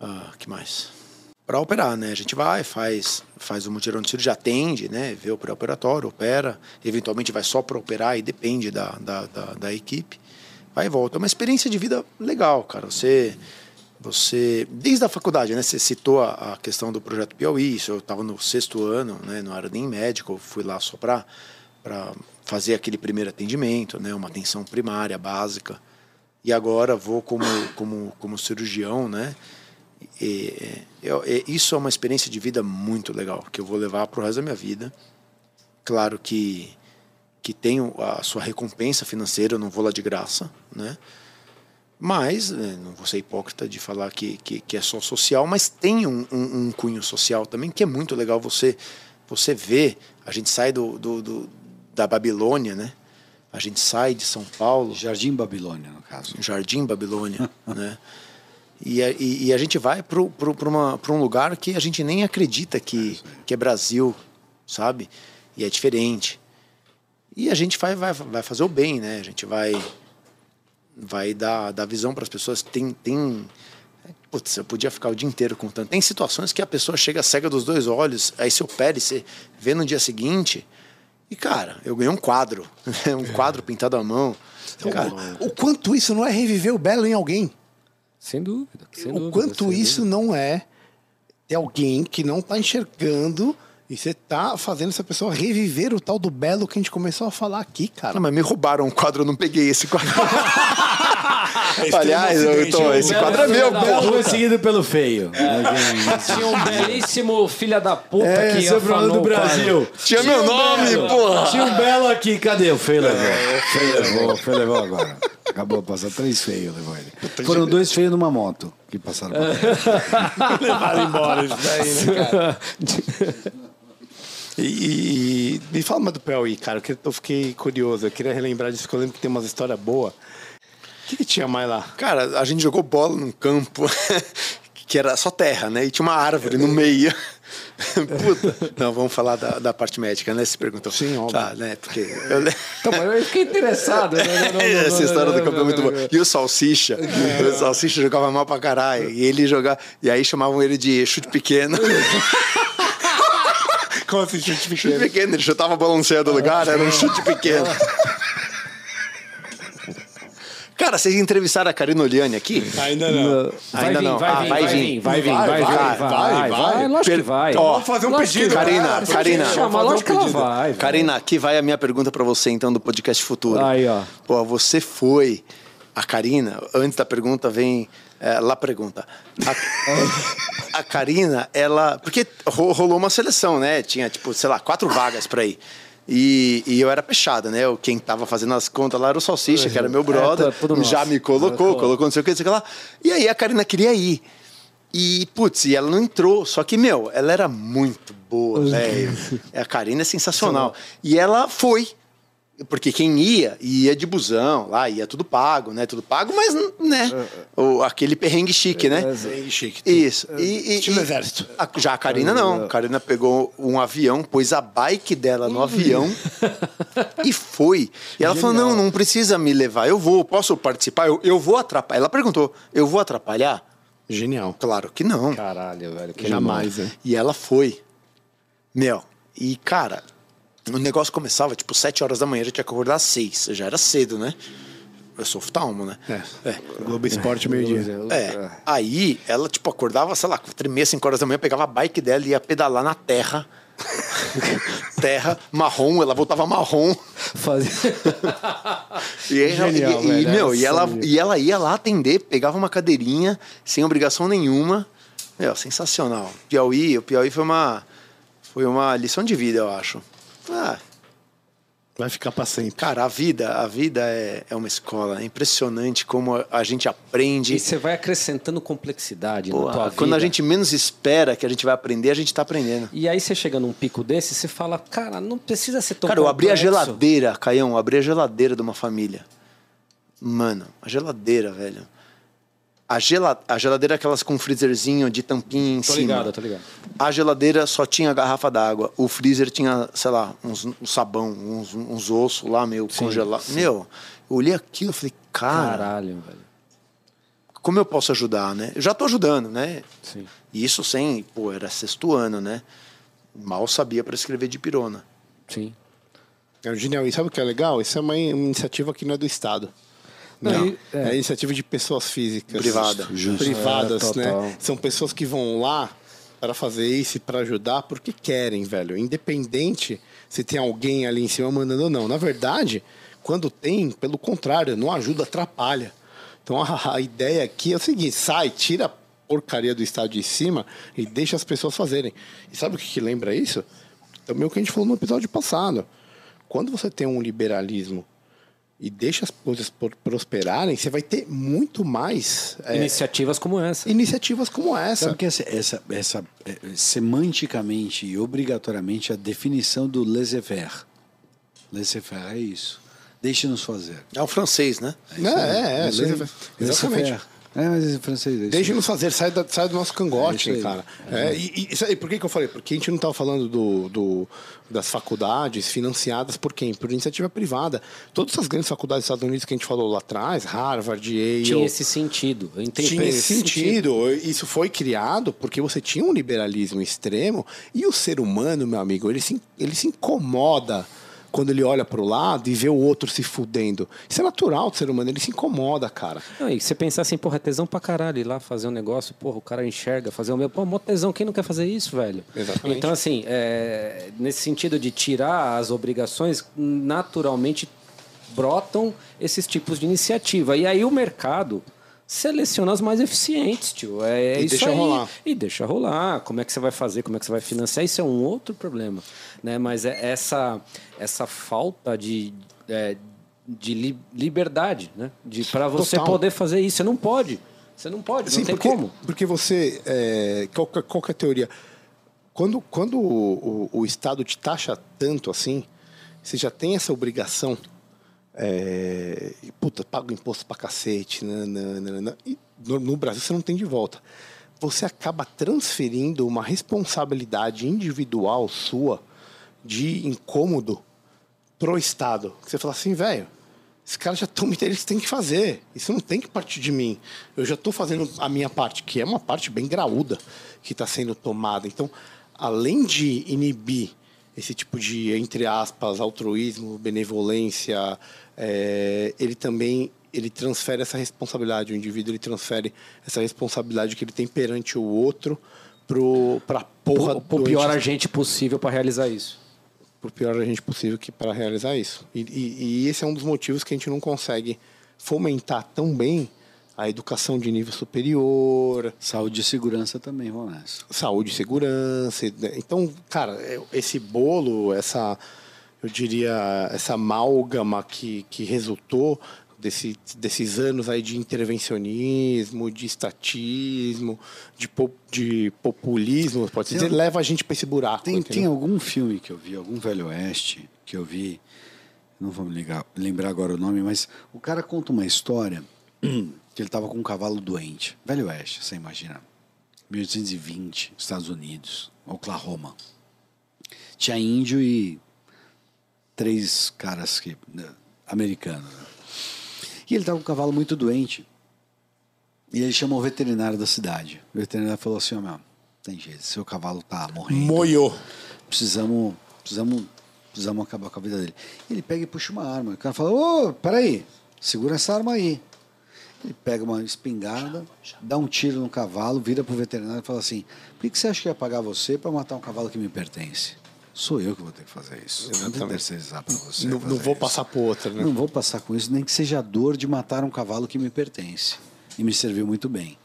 uh, que mais? Para operar, né? A gente vai, faz, faz o mutirão de cirurgia, atende, né? Vê o pré-operatório, opera, eventualmente vai só para operar e depende da, da, da, da equipe. Vai e volta. É uma experiência de vida legal, cara. Você você desde a faculdade, né? Você citou a, a questão do projeto Piauí. Isso eu estava no sexto ano, né? Não era nem médico, fui lá só para para fazer aquele primeiro atendimento, né, uma atenção primária básica. E agora vou como como como cirurgião, né? E, eu, e, isso é uma experiência de vida muito legal que eu vou levar para o resto da minha vida. Claro que que tenho a sua recompensa financeira, eu não vou lá de graça, né? Mas, né, não vou ser hipócrita de falar que, que, que é só social, mas tem um, um, um, cunho social também que é muito legal você você ver. A gente sai do, do, do da Babilônia, né? A gente sai de São Paulo. Jardim Babilônia, no caso. Jardim Babilônia, né? E a, e, e a, gente vai para um lugar que a gente nem acredita que, que é Brasil, sabe? E é diferente. E a gente vai, vai, vai fazer o bem, né? A gente vai, vai dar, dar visão para as pessoas. Tem, tem, Putz, eu podia ficar o dia inteiro contando. Tem situações que a pessoa chega cega dos dois olhos, aí seu pé você vê no dia seguinte, e, cara, eu ganhei um quadro. um quadro pintado à mão. Então, cara, o quanto isso não é reviver o belo em alguém? Sem dúvida. Sem o dúvida, quanto isso dúvida. não é ter alguém que não está enxergando e você tá fazendo essa pessoa reviver o tal do belo que a gente começou a falar aqui, cara. Não, mas me roubaram um quadro, eu não peguei esse quadro. Aliás, eu tô, esse quadro é meu, pô. Foi seguido pelo feio. É. Tinha um belíssimo filha da puta é, que ia falar do Brasil. Tinha, Tinha meu um nome, pô. Tinha um belo aqui, cadê? O feio levou. O feio levou, o feio levou agora. Acabou, passou três feios, levou ele. Foram dois feios numa moto que passaram pra Levaram embora isso daí, né, cara? E, e, me fala mais do Piauí, cara, que eu fiquei curioso. Eu queria relembrar disso, porque eu lembro que tem umas histórias boas. O que, que tinha mais lá? Cara, a gente jogou bola num campo que era só terra, né? E tinha uma árvore no meio. Puta. Não, vamos falar da, da parte médica, né? Se perguntou. Sim, óbvio. Tá, né? Porque. Eu... Então, mas eu fiquei interessado. Não, não, não, Essa história do campeão é muito boa. E o Salsicha? O Salsicha jogava mal pra caralho. E ele jogava. E aí chamavam ele de chute pequeno. Como assim, chute pequeno? Chute pequeno, ele chutava a balanceia do lugar, era um chute pequeno. Cara, vocês entrevistaram a Karina Oliani aqui? Ainda não. Vai Ainda vir, não. vai Ah, vir, vai vai vir. vir, vai vir, Vai, vai vir, vai, vai, vai, vai, vai. lógico que vai. Ó, Vamos fazer um Lógico pedido. Karina, Karina. Chama, Vamos fazer um lógico que ela pedido. vai. Karina, aqui vai a minha pergunta pra você, então, do podcast futuro. Aí, ó. Pô, você foi. A Karina, antes da pergunta, vem. É, lá pergunta. A, a Karina, ela. Porque ro- rolou uma seleção, né? Tinha, tipo, sei lá, quatro vagas pra ir. E, e eu era fechada, né? Eu- Quem tava fazendo as contas lá era o Salsicha, que era meu brother. É, tudo nosso. já me colocou, Colocou. colocou não sei o que, não sei o que lá. E aí a Karina queria ir. E, putz, e ela não entrou. Só que, meu, ela era muito boa, velho. A Karina é sensacional. E ela foi. Porque quem ia, ia de busão, lá, ia tudo pago, né? Tudo pago, mas, né? O, aquele perrengue chique, né? Bem chique. Isso. E, e- Estilo e- exército. a- já a Karina não. A Karina pegou um avião, pôs a bike dela no avião e foi. E ela falou: não, não precisa me levar, eu vou, posso participar? Eu, eu vou atrapalhar. Ela perguntou: eu vou atrapalhar? Genial. Claro que não. Caralho, velho. que Jamais, né? E ela foi. Meu, e cara, o negócio começava tipo 7 horas da manhã, já tinha que acordar às 6. Já era cedo, né? Eu sou oftalmo, né? É. Globo Esporte, meio-dia. É. Aí ela, tipo, acordava, sei lá, 4 meia, 5 horas da manhã, pegava a bike dela e ia pedalar na terra. terra, marrom, ela voltava marrom. Fazer... E, aí, Genial, e, e, meu, e, ela, e ela ia lá atender, pegava uma cadeirinha, sem obrigação nenhuma. Meu, sensacional. Piauí, o Piauí foi uma, foi uma lição de vida, eu acho. Ah, Vai ficar pra sempre. cara, a vida, a vida é, é uma escola. É impressionante como a, gente aprende. E você vai acrescentando complexidade Pô, na tua vida. quando a gente menos espera que a gente vai aprender, a gente tá aprendendo. E aí você chega num pico desse, você fala, cara, não precisa ser tão Cara, eu abri a geladeira, Caião, eu abri a geladeira de uma família. Mano, a geladeira, velho. A, gela... a geladeira é aquelas com freezerzinho de tampinha em Tô cima. ligado, tô ligado. A geladeira só tinha garrafa d'água. O freezer tinha, sei lá, uns, um sabão, uns, uns ossos lá meio congelados. Meu, eu olhei aquilo e falei, cara, Caralho, velho. como eu posso ajudar, né? Eu já tô ajudando, né? Sim. E Isso sem, pô, era sexto ano, né? Mal sabia para escrever de pirona. Sim. É genial. E sabe o que é legal? Isso é uma iniciativa que não é do Estado. Não, Não, é. é. iniciativa de pessoas físicas. Privada. Justo. Privadas, É, né? São pessoas que vão lá para fazer isso e para ajudar porque querem, velho. Independente se tem alguém ali em cima mandando ou não. Na verdade, quando tem, pelo contrário, não ajuda, atrapalha. Então a, a ideia aqui é o seguinte: sai, tira a porcaria do estado de cima e deixa as pessoas fazerem. E sabe o que, que lembra isso? Também o que a gente falou no episódio passado. Quando você tem um liberalismo e deixa as coisas prosperarem, você vai ter muito mais é, Iniciativas como essa. iniciativas como essa. Sabe que essa, essa, essa é, semanticamente e obrigatoriamente a definição do laissez-faire. Laissez-faire é isso. Deixe-nos fazer. É o francês, né? É, é, é, Isso aí. laissez- exatamente. É, mas em francês é isso. Deixe-nos fazer, sai, da- sai do nosso cangote, É cara. É, e, e aí, por que, que eu falei? Porque a gente não estava falando do, do- das faculdades financiadas por quem? Por iniciativa privada. Todas essas grandes faculdades dos Estados Unidos que a gente falou lá atrás, Harvard, Yale... Tinha esse sentido. Eu entendi Tinha esse sentido. Isso foi criado porque você tinha um liberalismo extremo e o ser humano, meu amigo, ele se, ele se incomoda quando ele olha para o lado e vê o outro se fudendo. Isso é natural do ser humano, ele se incomoda, cara. Não, e você pensar assim, porra, é tesão pra caralho ir lá fazer um negócio, porra, o cara enxerga, fazer o meu. Pô, mó tesão, quem não quer fazer isso, velho? Exatamente. Então, assim, é, nesse sentido de tirar as obrigações, naturalmente brotam esses tipos de iniciativa. E aí o mercado seleciona as mais eficientes, tio. É, é E isso deixa aí. rolar. E deixa rolar. Como é que você vai fazer? Como é que você vai financiar? Isso é um outro problema. Né? Mas é essa, essa falta de, é, de li- liberdade, né? De para você Total. poder fazer isso. Você não pode. Você não pode, não tem porque, como. Porque você. É, qual, que- qual que é a teoria? Quando, quando o, o- o Estado te taxa tanto assim, você já tem essa obrigação. É, e, puta, paga imposto pra cacete. nananana, e no, no Brasil você não tem de volta. você acaba transferindo uma responsabilidade individual sua de incômodo pro Estado. Você fala assim, velho, esses caras já estão me eles têm que fazer. Isso não tem que partir de mim. Eu já estou fazendo a minha parte, que é uma parte bem graúda que está sendo tomada. Então, além de inibir esse tipo de, entre aspas, altruísmo, benevolência, é, ele também ele transfere essa responsabilidade, o indivíduo ele transfere essa responsabilidade que ele tem perante o outro para a porra do o pior agente possível para realizar isso. Por pior agente possível que para realizar isso. E, e, e esse é um dos motivos que a gente não consegue fomentar tão bem a educação de nível superior. Saúde e segurança também nessa. Saúde e segurança. Né? Então, cara, é, esse bolo, essa, eu diria, essa amálgama que, que resultou desse, desses anos aí de intervencionismo, de estatismo, de, de populismo, pode dizer, leva a gente para esse buraco. Tem, tem algum filme que eu vi, algum Velho Oeste, que eu vi, não vou me ligar, lembrar agora o nome, mas o cara conta uma história que ele estava com um cavalo doente. Velho Oeste, você imagina. 1820, Estados Unidos, Oklahoma. Tinha índio e três caras que, né, americanos. Né? E ele estava com um cavalo muito doente. E ele chamou o veterinário da cidade. O veterinário falou assim: oh, meu, tem jeito, seu cavalo tá morrendo. Moiou. Precisamos, precisamos, precisamos acabar com a vida dele. Ele pega e puxa uma arma. O cara fala: Ô, oh, peraí, segura essa arma aí. Ele pega uma espingarda, dá um tiro no cavalo, vira pro veterinário e fala assim: por que você acha que ia pagar você para matar um cavalo que me pertence? Sou eu que vou ter que fazer isso. Exatamente. Não terceirizar para você. Não, não vou isso. passar por outra, né? Não vou passar com isso, nem que seja a dor de matar um cavalo que me pertence. E me serviu muito bem.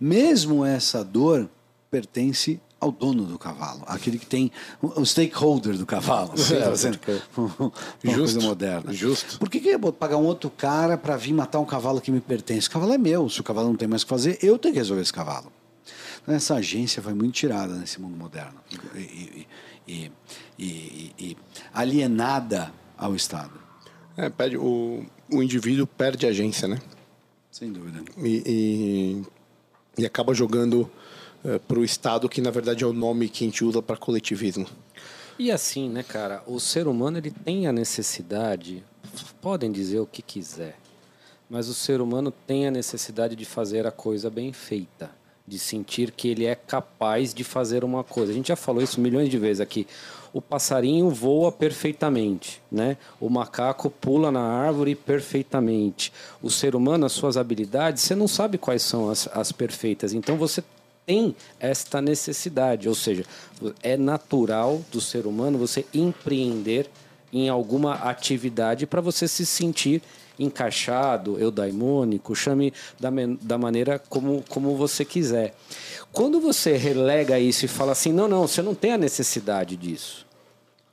Mesmo essa dor pertence ao dono do cavalo, aquele que tem o stakeholder do cavalo. É, uma justo, coisa moderna. Justo. Por que, que eu vou pagar um outro cara para vir matar um cavalo que me pertence? O cavalo é meu. Se o cavalo não tem mais o que fazer, eu tenho que resolver esse cavalo. Então, essa agência foi muito tirada nesse mundo moderno. E, e, e, e, e alienada ao Estado. É, perde, o, o indivíduo perde a agência, né? Sem dúvida. E, e, e acaba jogando é, para o Estado, que na verdade é o nome que a gente usa para coletivismo. E assim, né, cara, o ser humano ele tem a necessidade, podem dizer o que quiser, mas o ser humano tem a necessidade de fazer a coisa bem feita de sentir que ele é capaz de fazer uma coisa. A gente já falou isso milhões de vezes aqui. O passarinho voa perfeitamente, né? O macaco pula na árvore perfeitamente. O ser humano, as suas habilidades, você não sabe quais são as, as perfeitas. Então você tem esta necessidade, ou seja, é natural do ser humano você empreender em alguma atividade para você se sentir encaixado, eudaimônico, chame da, da maneira como, como você quiser. Quando você relega isso e fala assim, não, não, você não tem a necessidade disso.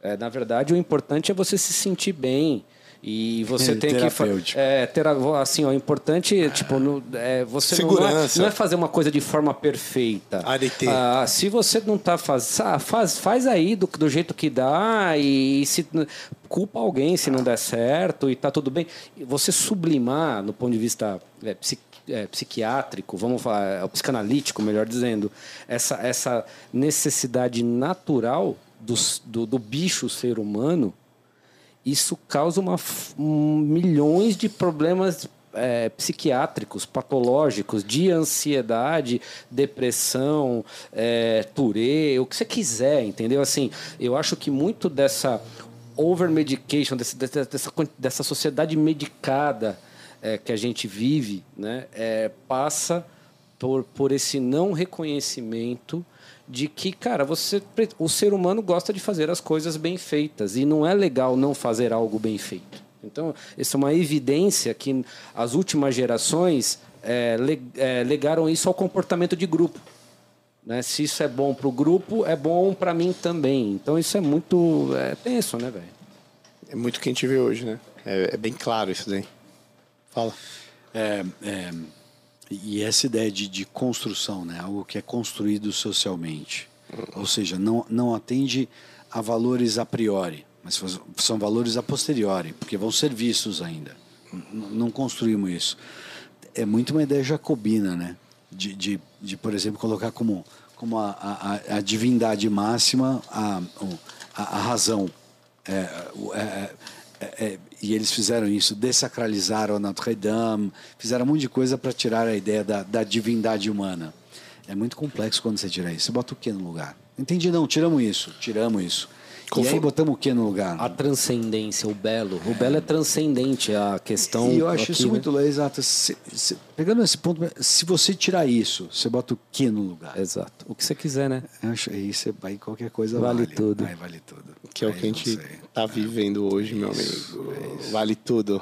É, na verdade, o importante é você se sentir bem, e você tem que é, ter assim, ó, importante, tipo, no, é, você não é, não é, fazer uma coisa de forma perfeita. Ah, se você não está fazendo, ah, faz, faz aí do, do jeito que dá e, e se culpa alguém se não der certo e tá tudo bem. Você sublimar no ponto de vista é, é, psiquiátrico, vamos falar, é, o psicanalítico, melhor dizendo, essa, essa necessidade natural do, do, do bicho ser humano isso causa uma, um, milhões de problemas é, psiquiátricos, patológicos, de ansiedade, depressão, é, o que você quiser, entendeu? Assim, eu acho que muito dessa over-medication, dessa, dessa, dessa sociedade medicada é, que a gente vive, né, é, passa por, por esse não reconhecimento de que, cara, você, o ser humano gosta de fazer as coisas bem feitas e não é legal não fazer algo bem feito. Então, isso é uma evidência que as últimas gerações é, é, legaram isso ao comportamento de grupo. Né? Se isso é bom para o grupo, é bom para mim também. Então, isso é muito é tenso, né, velho? É muito o que a gente vê hoje, né? É, é bem claro isso daí. Fala. É, é e essa ideia de, de construção, né? algo que é construído socialmente. Ou seja, não, não atende a valores a priori, mas são valores a posteriori, porque vão ser vistos ainda. Não construímos isso. É muito uma ideia jacobina, né? de, de, de, por exemplo, colocar como, como a, a, a divindade máxima a, a, a razão. É, é, é, é, e eles fizeram isso, desacralizaram Notre Dame, fizeram um monte de coisa para tirar a ideia da, da divindade humana. É muito complexo quando você tira isso. Você bota o que no lugar? Entendi, não, tiramos isso, tiramos isso. Qual e aí botamos o que no lugar? A transcendência, o belo. O belo é transcendente, a questão. E eu acho aqui, isso né? muito legal, exato. Se, se, pegando esse ponto, se você tirar isso, você bota o que no lugar? Exato. O que você quiser, né? Eu acho, aí você vai qualquer coisa Vale vale, tudo. Aí vale tudo. Que é o Aí que a gente não sei. tá vivendo hoje, meu amigo. Vale tudo.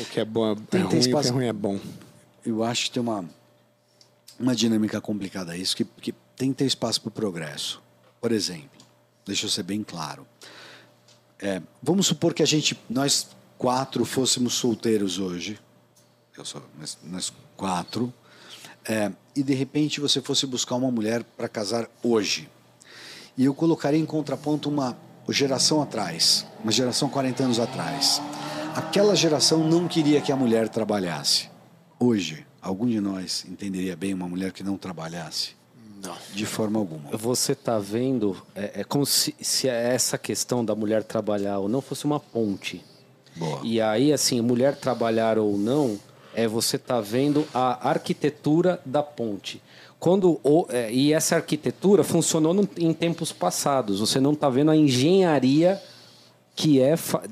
O que é bom é, Tem- é tem ruim, o que é espaço- ruim é bom. Eu acho que tem uma, uma dinâmica complicada isso, que, que tem que ter espaço para o progresso. Por exemplo, deixa eu ser bem claro. É, vamos supor que a gente, nós quatro, fôssemos solteiros hoje. Eu sou, nós, nós quatro. é, e de repente você fosse buscar uma mulher para casar hoje. E eu colocaria em contraponto uma geração atrás, uma geração 40 anos atrás. Aquela geração não queria que a mulher trabalhasse. Hoje, algum de nós entenderia bem uma mulher que não trabalhasse? Não. De forma alguma. Você tá vendo, é, é como se, se essa questão da mulher trabalhar ou não fosse uma ponte. Boa. E aí, assim, mulher trabalhar ou não, é você tá vendo a arquitetura da ponte. Quando o- é, e essa arquitetura funcionou no- em tempos passados. Você não tá vendo a engenharia que é fa-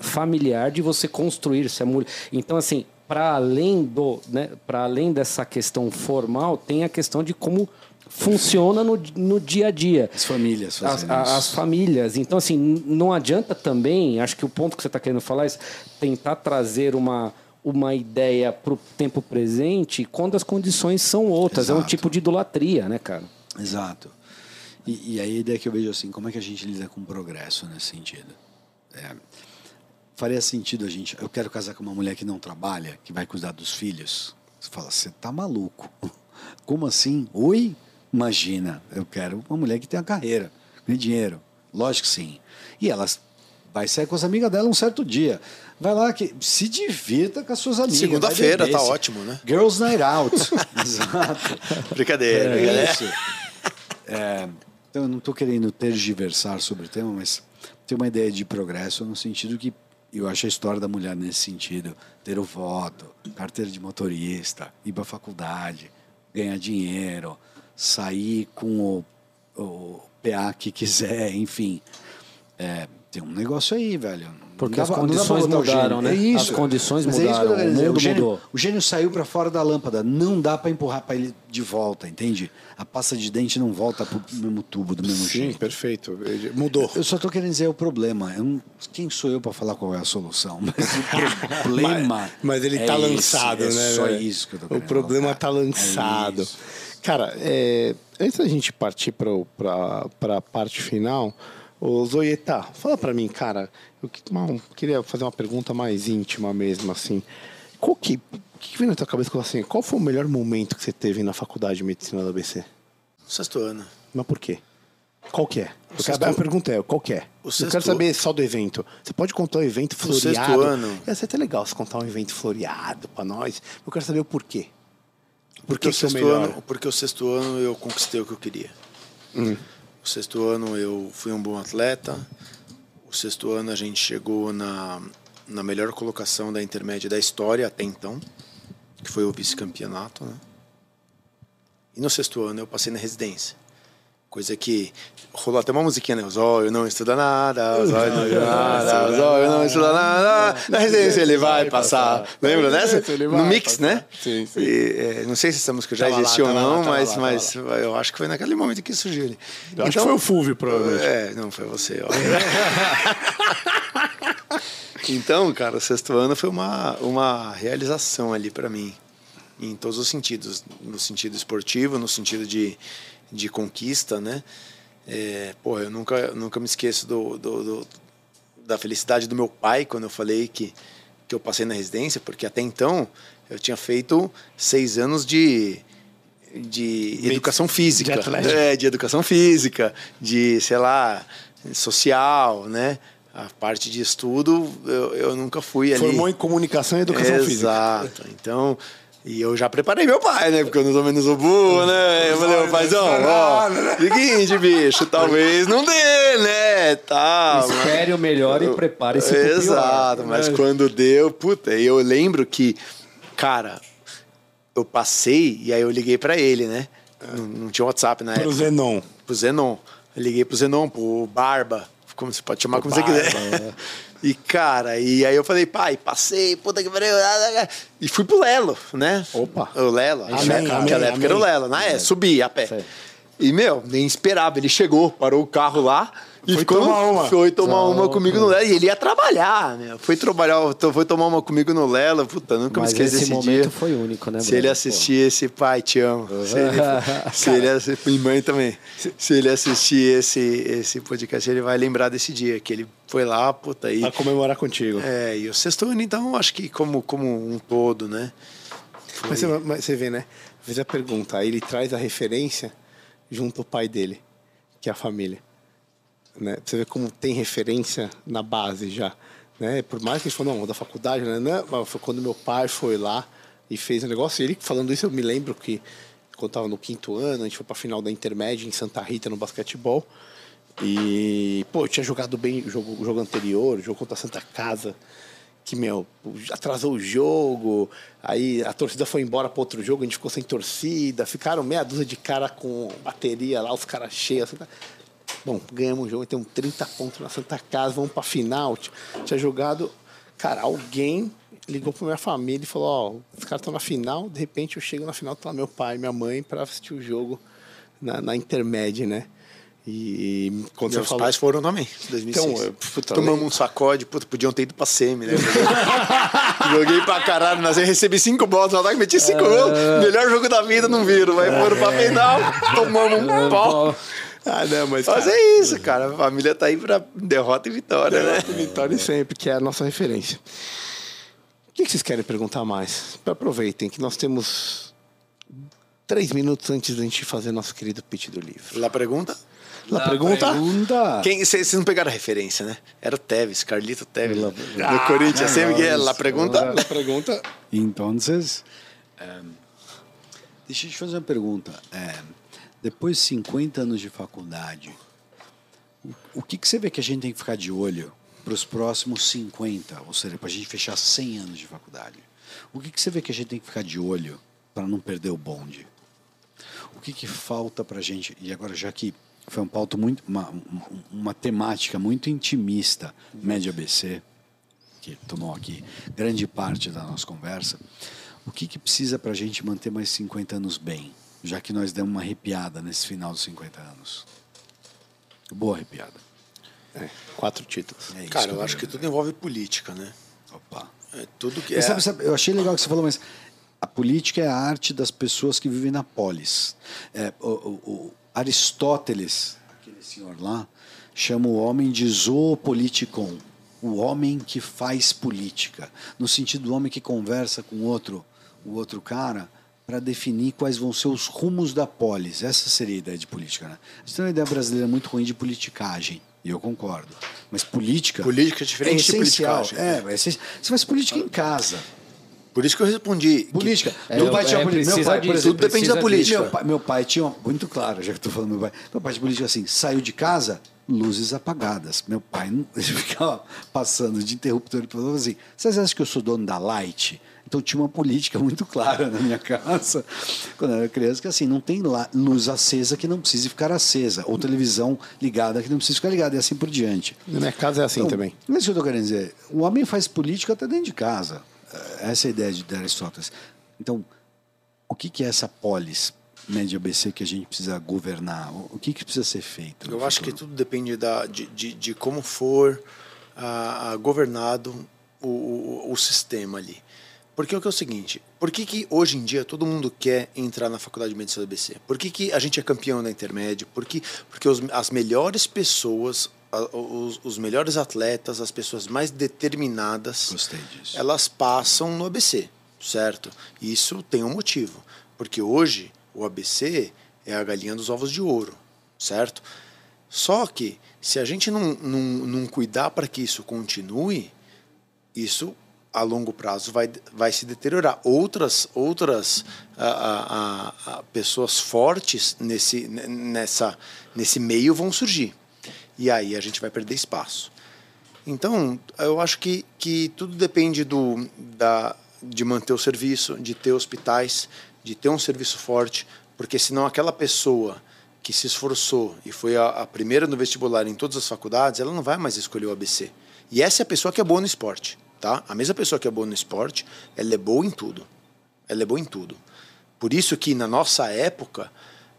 familiar de você construir se a mulher. Então assim, para além do, né, para além dessa questão formal, tem a questão de como funciona no, no dia a dia. As famílias As, a- as famílias. Então, assim, não adianta também, acho que o ponto que você está querendo falar é tentar trazer uma, uma ideia para o tempo presente quando as condições são outras. É um Exato. tipo de idolatria, né, cara? Exato. E, e aí a ideia que eu vejo assim, como é que a gente lida com o progresso nesse sentido? É, faria sentido a gente. Eu quero casar com uma mulher que não trabalha, que vai cuidar dos filhos. Você fala, você tá maluco? Como assim? Oi? Imagina, eu quero uma mulher que tenha carreira, ganhe dinheiro. Lógico que sim. E ela vai sair com as amigas dela um certo dia. Vai lá que se divirta com as suas amigas. Segunda-feira, tá ótimo, né? Girls Night Out. Exato. Brincadeira, É brincadeira. isso. É, então, eu não estou querendo tergiversar sobre o tema, mas tem uma ideia de progresso no sentido que eu acho a história da mulher nesse sentido. Ter o voto, carteira de motorista, ir para faculdade, ganhar dinheiro, sair com o, o PA que quiser, enfim. É, tem um negócio aí, velho. Porque dá as condições o mudaram, gênio. né? É As isso. condições Mas é isso que eu mudaram, quero o mundo gênio, mudou. o gênio saiu para fora da lâmpada. Não dá para empurrar para ele de volta, entende? A pasta de dente não volta pro mesmo tubo, do mesmo Sim, jeito. perfeito. Mudou. Eu só tô querendo dizer o problema. Eu não- quem sou eu para falar qual é a solução? Mas o problema. Mas, mas ele é tá esse, lançado, é né? Só velho? isso que eu tô O querendo problema colocar. tá lançado. É isso. Cara, é, antes da gente partir para a parte final, ô Zoieta, fala para mim, cara, eu queria fazer uma pergunta mais íntima mesmo, assim. Qual que, o que vem na tua cabeça assim, qual foi o melhor momento que você teve na faculdade de medicina da ABC? Sexto ano. Mas por quê? Qual que é? Porque sexto- a pergunta é, qual que é? O Eu sexto- quero saber só do evento. Você pode contar um evento O sexto floreado? ano- Ia ser até legal você contar um evento floreado pra nós. Eu quero saber o porquê. Por Porque, que, o sexto ano, porque o sexto ano eu conquistei o que eu queria. O sexto ano eu fui um bom atleta. O sexto ano a gente chegou na, na melhor colocação da intermédia da história até então, que foi o vice-campeonato. Né? E no sexto ano eu passei na residência. Coisa que rolou até uma musiquinha, né? O Zóio não estuda nada, o Zóio não estuda nada, o Zóio não estuda nada. Na residência ele vai passar. Lembra dessa? ele vai No mix, né? Sim, sim. E, é, não sei se essa música já lá, existiu ou lá, não, tava mas, lá, mas eu acho que foi naquele momento que surgiu ali. Eu acho que foi o Fulvio, provavelmente. É, não, foi você. Ó. então, cara, o sexto ano foi uma, uma realização ali para mim, em todos os sentidos. No sentido esportivo, no sentido de, de conquista, né? É, porra, eu nunca, nunca me esqueço do, do, do- da felicidade do meu pai quando eu falei que, que eu passei na residência, porque até então eu tinha feito seis anos de, de educação física. de. É, de educação física, de, sei lá, social, né? A parte de estudo eu, eu nunca fui ali. Formou em comunicação e educação física. Exato. Então, E eu já preparei meu pai, né? Porque eu não sou menos o burro, né? Eu falei, ô paizão, ó, seguinte, bicho, talvez não dê, né? Tá, Espere o melhor e prepare-se pro pior. Exato, mas quando deu, puta, eu lembro que, cara, eu passei e aí eu liguei pra ele, né? Não, não tinha WhatsApp na Pro época. Zenon. Pro Zenon. Eu liguei pro Zenon, pro Barba, como você pode chamar como você Barba, quiser. E, cara, e aí eu falei, pai, passei, puta que pariu. E fui pro Lelo, né? Opa. O Lelo. Amém, Naquela amém, naquela época era o. Lelo, né? É, subi a pé. Sei. E, meu, nem esperava. Ele chegou, parou o carro lá. E Foi ficou tomar uma. Foi tomar uma Só- comigo no Lelo. E ele ia trabalhar, meu. Foi trabalhar, foi tomar uma comigo no Lelo. Puta, nunca Mas me esqueci esse desse momento dia. foi único, né, Se Bruno? ele assistir esse pai, te amo. Se ele, se ele assistir, e mãe também. Se ele assistir esse, esse podcast, ele vai lembrar desse dia que ele foi lá, puta, aí. Pra comemorar contigo. É, e o sexto ano, então, acho que como, como um todo, né? Mas você, mas você vê, né? Fez a pergunta, aí ele traz a referência junto ao pai dele, que é a família. Né? Você vê como tem referência na base já. Né? Por mais que a gente falou, não, da faculdade, né? Não, mas foi quando meu pai foi lá e fez o negócio. E ele falando isso, eu me lembro que quando estava no quinto ano, a gente foi para a final da intermédia em Santa Rita no basquetebol. E, pô, eu tinha jogado bem o jogo, jogo anterior, o jogo contra a Santa Casa que, meu, atrasou o jogo, aí a torcida foi embora para outro jogo, a gente ficou sem torcida, ficaram meia dúzia de cara com bateria lá, os caras cheios. Assim, tá. Bom, ganhamos o jogo, temos 30 pontos na Santa Casa, vamos para final. Tinha jogado, cara, alguém ligou para minha família e falou: Ó, os caras estão na final, de repente eu chego na final, tá lá meu pai, minha mãe, para assistir o jogo na, na intermédia, né? E quando Meus falou. pais foram também, em 2006. Então, eu- puta, Tomamos um sacode, puta, podiam ter ido pra semi, né? Joguei pra caralho, mas eu recebi cinco bolas no ataque, meti cinco gols. Melhor jogo da vida, não viram. Vai foram pra final, tomamos um pau. Ah, não, mas. Mas cara, é isso, cara. A família tá aí pra derrota e vitória, né? Vitória sempre, que é a nossa referência. O que vocês querem perguntar mais? Aproveitem que nós temos três minutos antes da gente fazer nosso querido pitch do livro. Lá pergunta? La pergunta? Pergunta. Quem, vocês não pegaram a referência, né? Era o Tevez, Carlito Tevez. La- no Corinthians, sempre que é lá pergunta. La pergunta. Então, deixa eu te fazer uma pergunta. É, depois de 50 anos de faculdade, o, que, que você vê que a gente tem que ficar de olho para os próximos 50, ou seja, para a gente fechar 100 anos de faculdade? O que, que você vê que a gente tem que ficar de olho para não perder o bonde? O que, que falta para a gente? E agora, já que foi um pauta muito, uma, uma, temática muito intimista, média ABC, que tomou aqui grande parte da nossa conversa, o que, que precisa para a gente manter mais 50 anos bem, já que nós demos uma arrepiada nesse final dos 50 anos? Boa arrepiada. É, quatro títulos. É Cara, eu tô acho que tudo envolve política, né? Opa. É tudo que é. sabe, sabe, eu achei legal o que você falou, mas a política é a arte das pessoas que vivem na polis. É, o, o- o Aristóteles, aquele senhor lá, chama o homem de zoopoliticon, o homem que faz política, no sentido do homem que conversa com outro, o outro cara para definir quais vão ser os rumos da polis. Essa seria a ideia de política, né? A gente tem uma ideia brasileira muito ruim de politicagem, e eu concordo. Mas política Política é diferente de essencial. politicagem. É, é essencial. Você faz política em casa. Por isso que eu respondi. que Política. É, meu pai é, tinha política. Meu pai, por disso, exemplo, tudo depende da política. meu pai, meu pai tinha uma- muito claro, já que estou falando do meu pai. Meu pai tinha política assim, saiu de casa, luzes apagadas. Meu pai não, ele ficava passando de interruptor e falava assim: vocês acham que eu sou dono da Light? Então tinha uma política muito clara na minha casa, quando eu era criança, que assim, não tem luz acesa que não precise ficar acesa, ou televisão ligada que não precise ficar ligada, e assim por diante. Na minha casa é assim Então, também. É isso que eu estou querendo dizer. O homem faz política até dentro de casa. Eh, Essa é a ideia de, de Aristóteles. Então, o que, que é essa polis média ABC que a gente precisa governar? O o que, que precisa ser feito? Eu acho que tudo depende da, de, de, de como for ah, ah, governado o, o, o sistema ali. Porque o que é o seguinte, por que, que hoje em dia todo mundo quer entrar na faculdade de medicina do ABC? Por que, que a gente é campeão na intermédio? Por que, porque os, as melhores pessoas, a- os, os melhores atletas, as pessoas mais determinadas, Gostei disso. elas passam no ABC, certo? Isso tem um motivo, porque hoje o ABC é a galinha dos ovos de ouro, certo? Só que se a gente não, não, não cuidar para que isso continue, isso a longo prazo vai, vai se deteriorar. Outras, outras a, a, a, pessoas fortes nesse, nessa, nesse meio vão surgir. E aí a gente vai perder espaço. Então, eu acho que, que tudo depende do, da, de manter o serviço, de ter hospitais, de ter um serviço forte, porque senão aquela pessoa que se esforçou e foi a, a primeira no vestibular em todas as faculdades, ela não vai mais escolher o ABC. E essa é a pessoa que é boa no esporte tá? A mesma pessoa que é boa no esporte, ela é boa em tudo. Ela é boa em tudo. Por isso que na nossa época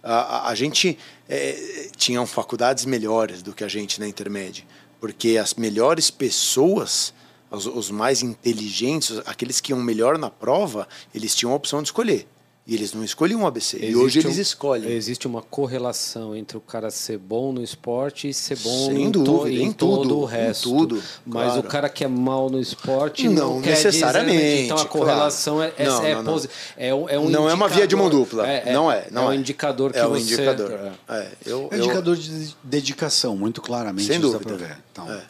a, a, a gente é, tinha faculdades melhores do que a gente na intermédia, porque as melhores pessoas, os, os mais inteligentes, aqueles que iam melhor na prova, eles tinham a opção de escolher. E eles não escolhiam o ABC. Existe e hoje eles escolhem. Existe uma correlação entre o cara ser bom no esporte e ser bom Sem em, dúvida, em, em todo tudo, o resto. tudo, Mas claro. o cara que é mal no esporte não, não necessariamente. Dizer, então a correlação claro. é, é, não, é, não, não. é, um, é um Não é uma via de mão dupla. É, não é. Não é um é. indicador que é um você... indicador. É, eu, é um indicador de dedicação, muito claramente. Sem dúvida. Então, é.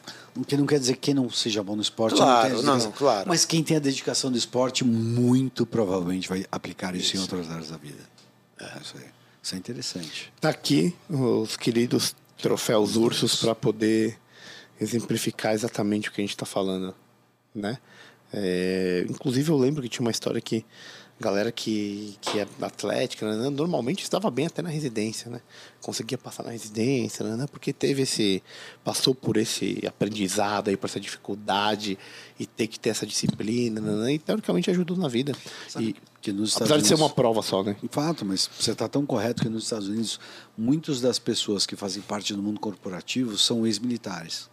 Que não quer dizer que quem não seja bom no esporte claro, não, não, não, claro. Mas quem tem a dedicação do esporte, muito provavelmente vai aplicar isso, isso. em outras áreas da vida. É. Isso, aí. isso é interessante. Tá aqui os queridos troféus ursos para poder exemplificar exatamente o que a gente está falando, né? É, inclusive eu lembro que tinha uma história que galera que, que é atlética, né, normalmente estava bem até na residência, né? Conseguia passar na residência, né? Porque teve esse passou por esse aprendizado aí, por essa dificuldade e ter que ter essa disciplina, né? E teoricamente ajudou na vida. Sabe e, que nos apesar Estados de ser uma prova só, né? Fato, mas você está tão correto que nos Estados Unidos muitas das pessoas que fazem parte do mundo corporativo são ex-militares.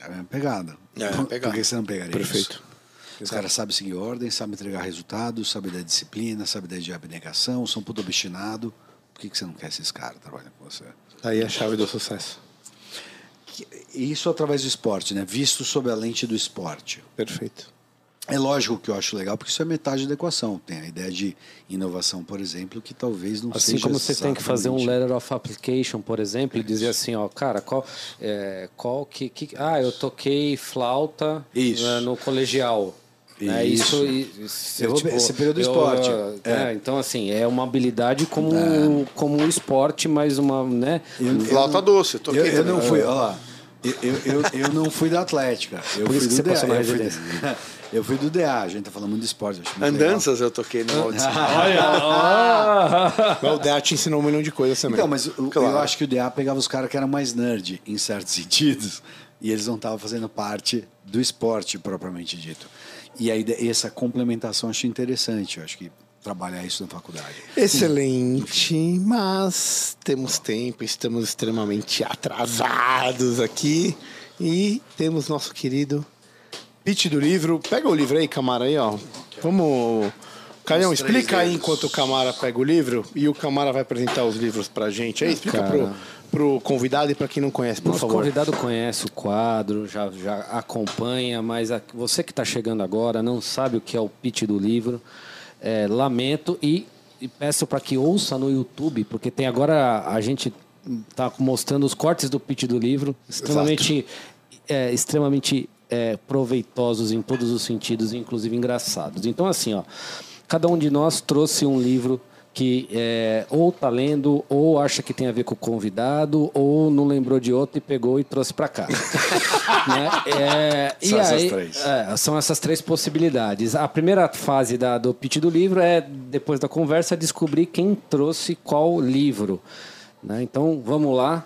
É a mesma pegada. É, pegada. Por que você não pegaria Perfeito. isso? Os caras sabem seguir ordem, sabem entregar resultados, sabem da disciplina, sabem da abnegação, são tudo obstinado. Por que, que você não quer esses caras trabalhando com você? Aí a chave do sucesso. Isso através do esporte, né? Visto sob a lente do esporte. Perfeito. É lógico que eu acho legal, porque isso é metade da equação. Tem a ideia de inovação, por exemplo, que talvez não assim seja. como você tem que fazer um exatamente- letter of application, por exemplo, e dizer assim, ó, cara, qual, é, qual que, que- ah, eu toquei flauta Isso. né, no colegial. Né, Isso. isso, isso Eu vou- esse período do eu, esporte. uh, É. é, então assim é uma habilidade como como um esporte, mas uma, né? Flauta doce, eu toquei Eu, eu não fui, olha lá. Eu, eu, eu, eu não fui da Atlética. Eu Por fui isso que do você DA. eu, fui, eu do DA, a gente tá falando muito de esporte. acho muito Andanças eu toquei no. Olha, o DEA te ensinou um milhão de coisas também. Então, mas o- Claro. eu acho que o DA pegava os caras que eram mais nerd, em certos sentidos, e eles não estavam fazendo parte do esporte propriamente dito. E aí essa complementação eu acho interessante, eu acho que trabalhar isso na faculdade. Excelente, mas temos tempo, estamos extremamente atrasados aqui e temos nosso querido pitch do livro. Pega o livro aí, Camara, aí, ó. Vamos. Três explica aí enquanto o Camara pega o livro e o Camara vai apresentar os livros pra gente. Aí, explica cara. pro, pro convidado e pra quem não conhece, por Nosso favor. convidado conhece o quadro, já, já acompanha, mas a- você que está chegando agora não sabe o que é o pitch do livro. É, lamento e, e peço para que ouça no YouTube, porque tem agora a gente está mostrando os cortes do pitch do livro, extremamente, é, extremamente é, proveitosos em todos os sentidos, inclusive engraçados. Então assim, ó, cada um de nós trouxe um livro que é, ou tá lendo, ou acha que tem a ver com o convidado, ou não lembrou de outro e pegou e trouxe para cá. Né? É, São e essas aí, três. é, são essas três possibilidades. A primeira fase da, do pitch do livro é, depois da conversa, descobrir quem trouxe qual livro. né? Então, vamos lá.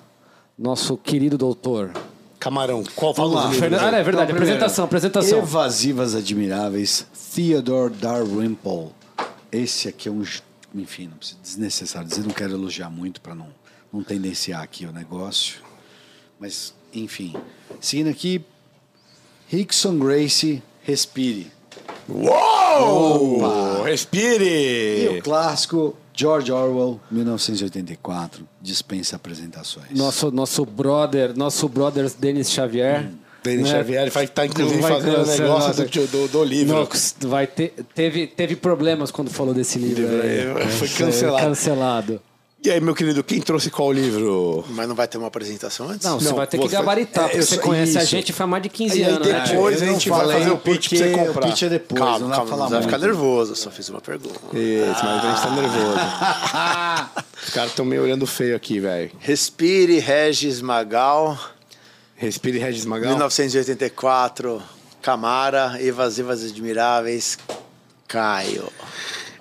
Nosso querido doutor. Camarão, qual Fernando- aí? Ah, é verdade, Então, primeiro, apresentação, apresentação. Evasivas Admiráveis, Theodore Dalrymple. Esse aqui é um. Enfim, não precisa desnecessário dizer, não quero elogiar muito para não, não tendenciar aqui o negócio. Mas, enfim. Seguindo aqui, Rickson Gracie, Respire. Uou! E Respire! o clássico, George Orwell, 1984, dispensa apresentações. Nosso, nosso brother, nosso brother Denis Xavier. Denis né? Xavier ele vai estar, inclusive, Vai fazendo o negócio do, do, do livro. Não, vai ter, teve, teve problemas quando falou desse livro. Livro aí. aí, foi É, cancelado. Cancelado. E aí, meu querido, quem trouxe qual livro? Mas não vai ter uma apresentação antes? Não, você Não, vai ter que você- gabaritar, É, porque eu você conhece a isso. gente faz mais de 15 E aí, anos, né? depois- a Eu gente vai fazer o pitch pra você comprar. O pitch é depois, calma, não dá calma, pra falar não vai ficar nervoso, eu só fiz uma pergunta. Isso, mas a gente tá nervoso. Os caras estão meio olhando feio aqui, velho. Respire, Regis Magal, Respire Regis Magal. 1984, Camara, Evasivas Admiráveis, Caio.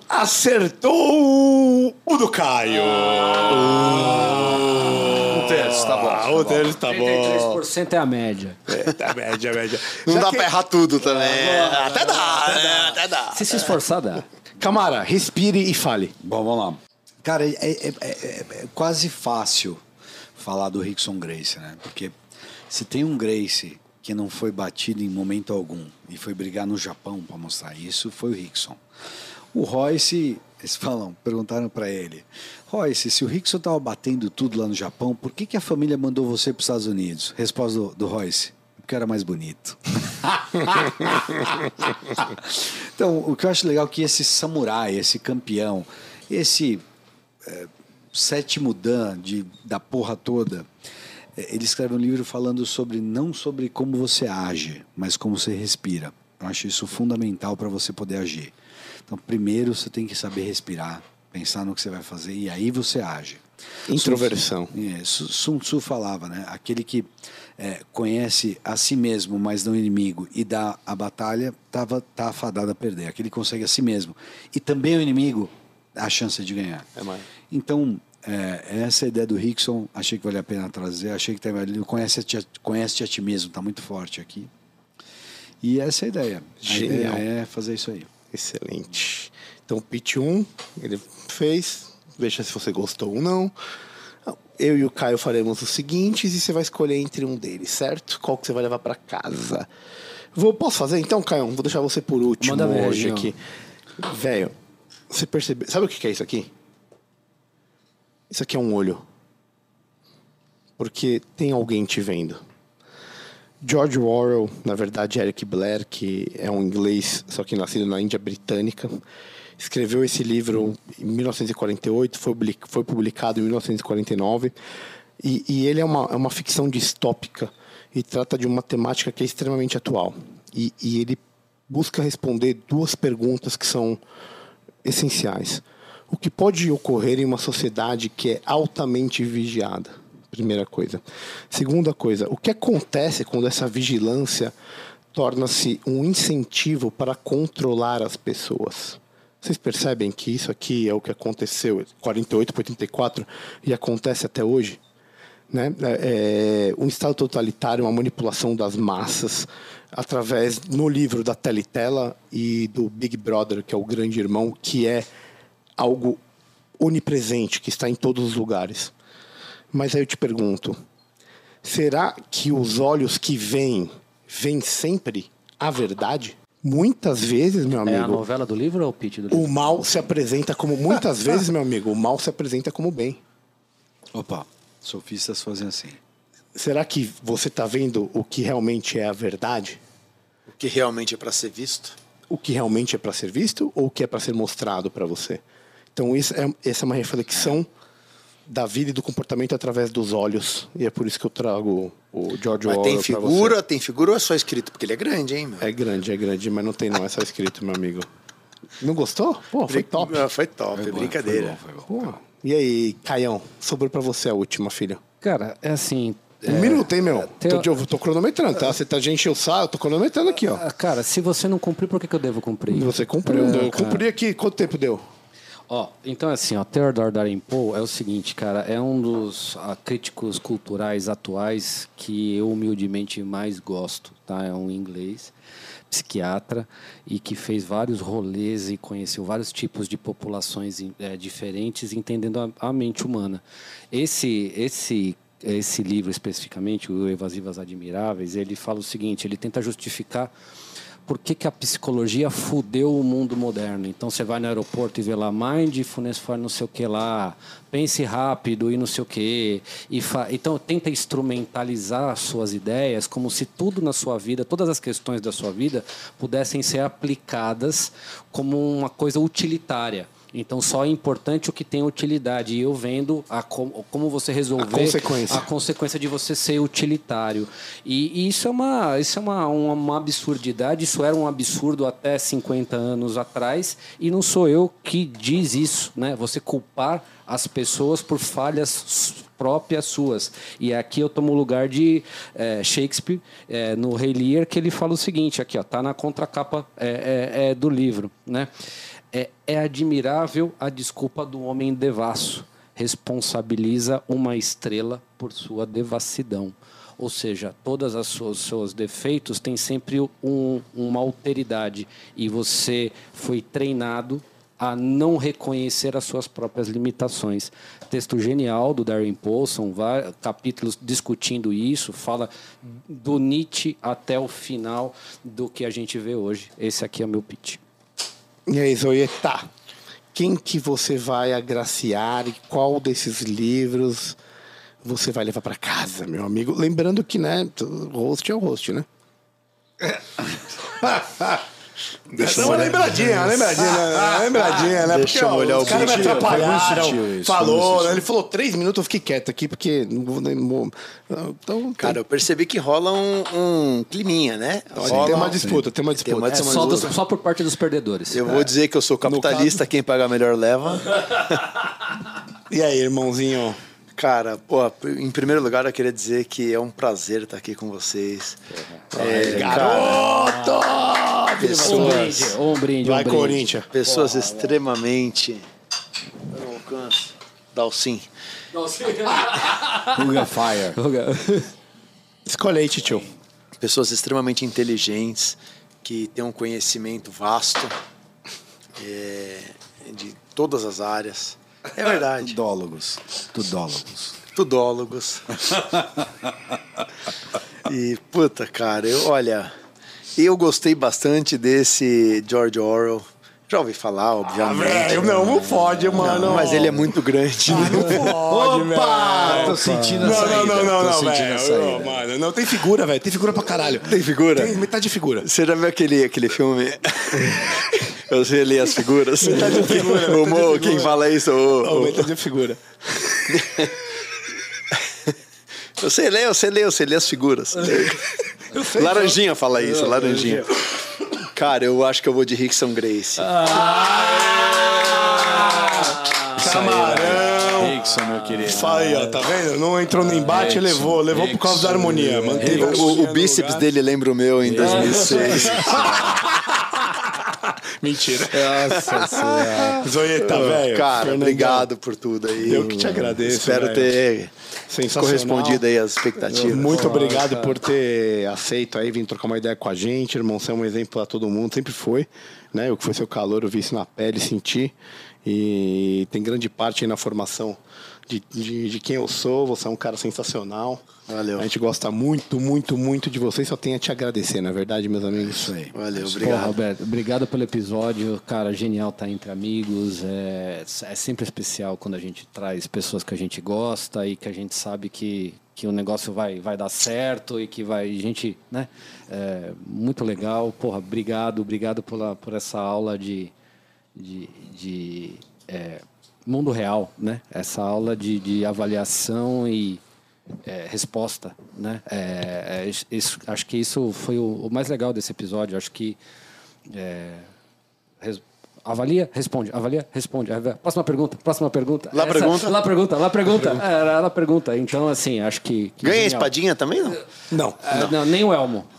Acertou o do Caio. Um terço, tá bom. Ah, o deles tá bom. 33% é a média. É, tá média, média. Não Já dá que- pra errar tudo também. até dá, né? Até dá. Se se esforçar, dá. Camara, respire e fale. Bom, vamos lá. Cara, é, é- é- é- é quase fácil falar do Rickson Grace, né? Porque se tem um Grace que não foi batido em momento algum e foi brigar no Japão para mostrar isso, foi o Rickson. O Royce, eles falam, perguntaram para ele, Royce, se o Rickson tava batendo tudo lá no Japão, por que, que a família mandou você para os Estados Unidos? Resposta do, do Royce, porque era mais bonito. então, o que eu acho legal é que esse samurai, esse campeão, esse é, sétimo dan de, da porra toda, ele escreve um livro falando sobre não sobre como você age, mas como você respira. Eu acho isso fundamental para você poder agir. Então, primeiro você tem que saber respirar, pensar no que você vai fazer e aí você age. Introversão. É, Su- Sun Tzu falava, né? Aquele que é, conhece a si mesmo, mas não o inimigo, e dá a batalha, tava, tá afadado a perder. Aquele que consegue a si mesmo e também o inimigo, a chance de ganhar. É mais. Então, é, essa é ideia do Rickson, achei que valia a pena trazer, achei que tem, conhece-te a, conhece a ti mesmo, está muito forte aqui. E essa é a ideia. Genial. A ideia é fazer isso aí. Excelente. Então, pitch 1, ele fez. Veja se você gostou ou não. Eu e o Caio faremos os seguintes e você vai escolher entre um deles, certo? Qual que você vai levar para casa? Vou, posso fazer então, Caio? Vou deixar você por último Manda ver, hoje Gil. aqui. Velho, você percebeu. Sabe o que que é isso aqui? Isso aqui é um olho. Porque tem alguém te vendo. George Orwell, na verdade Eric Blair, que é um inglês, só que nascido na Índia Britânica, escreveu esse livro em 1948, foi, public- foi publicado em 1949, e, e ele é uma, é uma ficção distópica e trata de uma temática que é extremamente atual. E, e ele busca responder duas perguntas que são essenciais. O que pode ocorrer em uma sociedade que é altamente vigiada? Primeira coisa. Segunda coisa, o que acontece quando essa vigilância torna-se um incentivo para controlar as pessoas? Vocês percebem que isso aqui é o que aconteceu 48 para 84 e acontece até hoje? Né? É, é, um Estado totalitário, uma manipulação das massas, através, no livro da Teletela e do Big Brother, que é o grande irmão, que é algo onipresente, que está em todos os lugares. Mas aí eu te pergunto: será que os olhos que veem, veem sempre a verdade? Muitas vezes, meu É a amigo, novela do livro ou o pitch do livro? o mal se apresenta como. Muitas vezes, meu amigo, o mal se apresenta como bem. Opa, sofistas fazem assim. Será que você está vendo o que realmente é a verdade? O que realmente é para ser visto? O que realmente é para ser visto ou o que é para ser mostrado para você? Então, isso é, essa é uma reflexão da vida e do comportamento através dos olhos. E é por isso que eu trago o George Mas Orwell tem pra figura, você. tem figura ou é só escrito? Porque ele é grande, hein, meu? É grande, é grande, mas não tem não, é só escrito, meu amigo. Não gostou? Pô, foi top. Ah, Foi top, Foi bom, brincadeira. foi bom, foi bom. Pô. E aí, Caião, sobrou para você a última, filha. Cara, é assim. Um é, minuto, hein, meu? tem- Tô, eu tô cronometrando, tá? Você tá gente encher o saco, eu tô cronometrando aqui, ó. ah, Cara, se você não cumprir, por que, que eu devo cumprir? Você cumpriu, É, eu cara. cumpri aqui. Quanto tempo deu? Ó, então assim, ó, Theodore Darin Poe é o seguinte, cara, é um dos ah, críticos culturais atuais que eu humildemente mais gosto, tá? É um inglês, psiquiatra e que fez vários rolês e conheceu vários tipos de populações eh, diferentes, entendendo a, a mente humana. Esse esse esse livro especificamente, o Evasivas Admiráveis, ele fala o seguinte, ele tenta justificar por que, que a psicologia fudeu o mundo moderno. Então você vai no aeroporto e vê lá mindfulness for não sei o que lá, pense rápido e não sei o que. E fa... Então tenta instrumentalizar as suas ideias como se tudo na sua vida, todas as questões da sua vida, pudessem ser aplicadas como uma coisa utilitária. Então só é importante o que tem utilidade. E eu vendo a com, como você resolver A consequência. a consequência de você ser utilitário. E, e isso é, uma, isso é uma, uma, uma absurdidade, isso era um absurdo até 50 anos atrás, e não sou eu que diz isso, né? Você culpar as pessoas por falhas próprias suas. E aqui eu tomo o lugar de eh, Shakespeare eh, no Rei Lear, que ele fala o seguinte, aqui ó, tá na contracapa eh, do livro, né? É, é admirável a desculpa do homem devasso. Responsabiliza uma estrela por sua devassidão. Ou seja, todas as suas seus defeitos têm sempre um- uma alteridade. E você foi treinado a não reconhecer as suas próprias limitações. Texto genial do Darren Paulson, capítulos discutindo isso, fala do Nietzsche até o final do que a gente vê hoje. Esse aqui é o meu pitch. E aí, Zoieta, quem que você vai agraciar e qual desses livros você vai levar para casa, meu amigo? Lembrando que, né, host é o host, né? Deixa uma lembradinha, uma lembradinha, né? Uma lembradinha, né? Deixa eu molhar os o caras me atrapalharam. Foi Falou, né? Ele falou três minutos, eu fiquei quieto aqui, porque não vou... vou- Então, Cara, eu percebi que rola um, um climinha, né? Rola tem uma um- disputa, tem uma disputa. uma É disputa. só, dos- só por parte dos perdedores. Eu vou dizer que eu sou capitalista, quem pagar melhor leva. E aí, irmãozinho? Cara, pô, em primeiro lugar eu queria dizer que é um prazer estar aqui com vocês. É, Garoto! Um pessoas, brinde, um brinde, Vai, um brinde. Corinthians. pessoas extremamente. Eu não alcanço. Dalcin. Huga Fire. Escolhe aí, tio. Pessoas extremamente inteligentes, que têm um conhecimento vasto é, de todas as áreas. É verdade. Tudólogos. Tudólogos. Tudólogos. e, puta, cara, eu, olha, eu gostei bastante desse George Orwell. Já ouvi falar, obviamente. Velho, não, não pode, mano. mas ele é muito grande. né? Pode, velho. tô sentindo a Não, saída. não, não, não, não, a velho. Não, mano, não, tem figura, velho. Tem figura pra caralho. Tem figura? Tem metade de figura. Você já viu aquele, aquele filme? Eu sei ler as figuras. Metade de figura, O Mo, quem fala isso? O, Não, o- metade de figura. Eu sei ler, eu sei ler, eu sei ler as figuras. Laranjinha fala isso, laranjinha. Cara, eu acho que eu vou de Rickson Grace. Camarão. Rickson, meu querido. Fala aí, ó, tá vendo? Não entrou no embate, Rickson, levou. Levou por causa da harmonia. Manteve O, o bíceps lugar. dele lembra o meu em 2006. Mentira. Nossa senhora. Zoieta, velho. Cara, obrigado por tudo aí. Eu que te agradeço, Espero velho. ter correspondido aí às expectativas. Muito obrigado por ter aceito aí, vir trocar uma ideia com a gente, irmão. Você é um exemplo para todo mundo, sempre foi. Né? O que foi seu calor, eu vi isso na pele, senti. E tem grande parte aí na formação de, de, de quem eu sou. Você é um cara sensacional. Valeu. A gente gosta muito, muito, muito de você. Só tenho a te agradecer, na é verdade, meus amigos. Isso aí. Valeu, Pô, obrigado. Roberto, obrigado pelo episódio. Cara, genial estar entre amigos. É, é sempre especial quando a gente traz pessoas que a gente gosta e que a gente sabe que, que o negócio vai, vai dar certo e que vai. Gente, né? É, muito legal. Porra, obrigado, obrigado pela, por essa aula de. de, de é, mundo real, né? Essa aula de, de avaliação e é, resposta, né? É, é, isso- acho que isso foi o, o mais legal desse episódio. Acho que é, res- avalia, responde, avalia, responde. Próxima pergunta, próxima pergunta. Lá pergunta. Lá pergunta, lá pergunta. É, Era lá pergunta. Então, assim, acho que. que Ganha a genial. espadinha também, não? Não. Ah, não. nem o Elmo.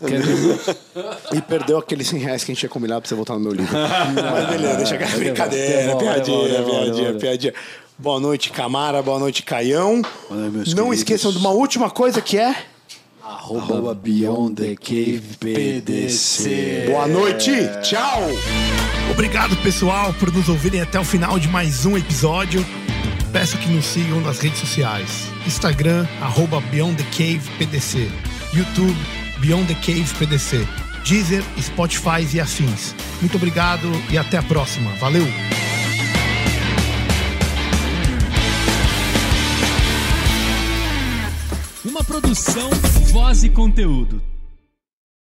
E perdeu aqueles 100 reais que a gente tinha combinado pra você voltar no meu livro. Mas beleza, deixa que brincadeira, piadinha, piadinha, piadinha. Boa noite, Camara, boa noite, Caião. Boa noite, meus Não queridos. esqueçam de uma última coisa que é. Arroba Beyond the Cave PDC. Boa noite, tchau! Obrigado, pessoal, por nos ouvirem até o final de mais um episódio. Peço que nos sigam nas redes sociais. Instagram, arroba Beyond the Cave PDC. YouTube, Beyond the Cave PDC. Deezer, Spotify e afins. Muito obrigado e até a próxima. Valeu! Uma produção, voz e conteúdo.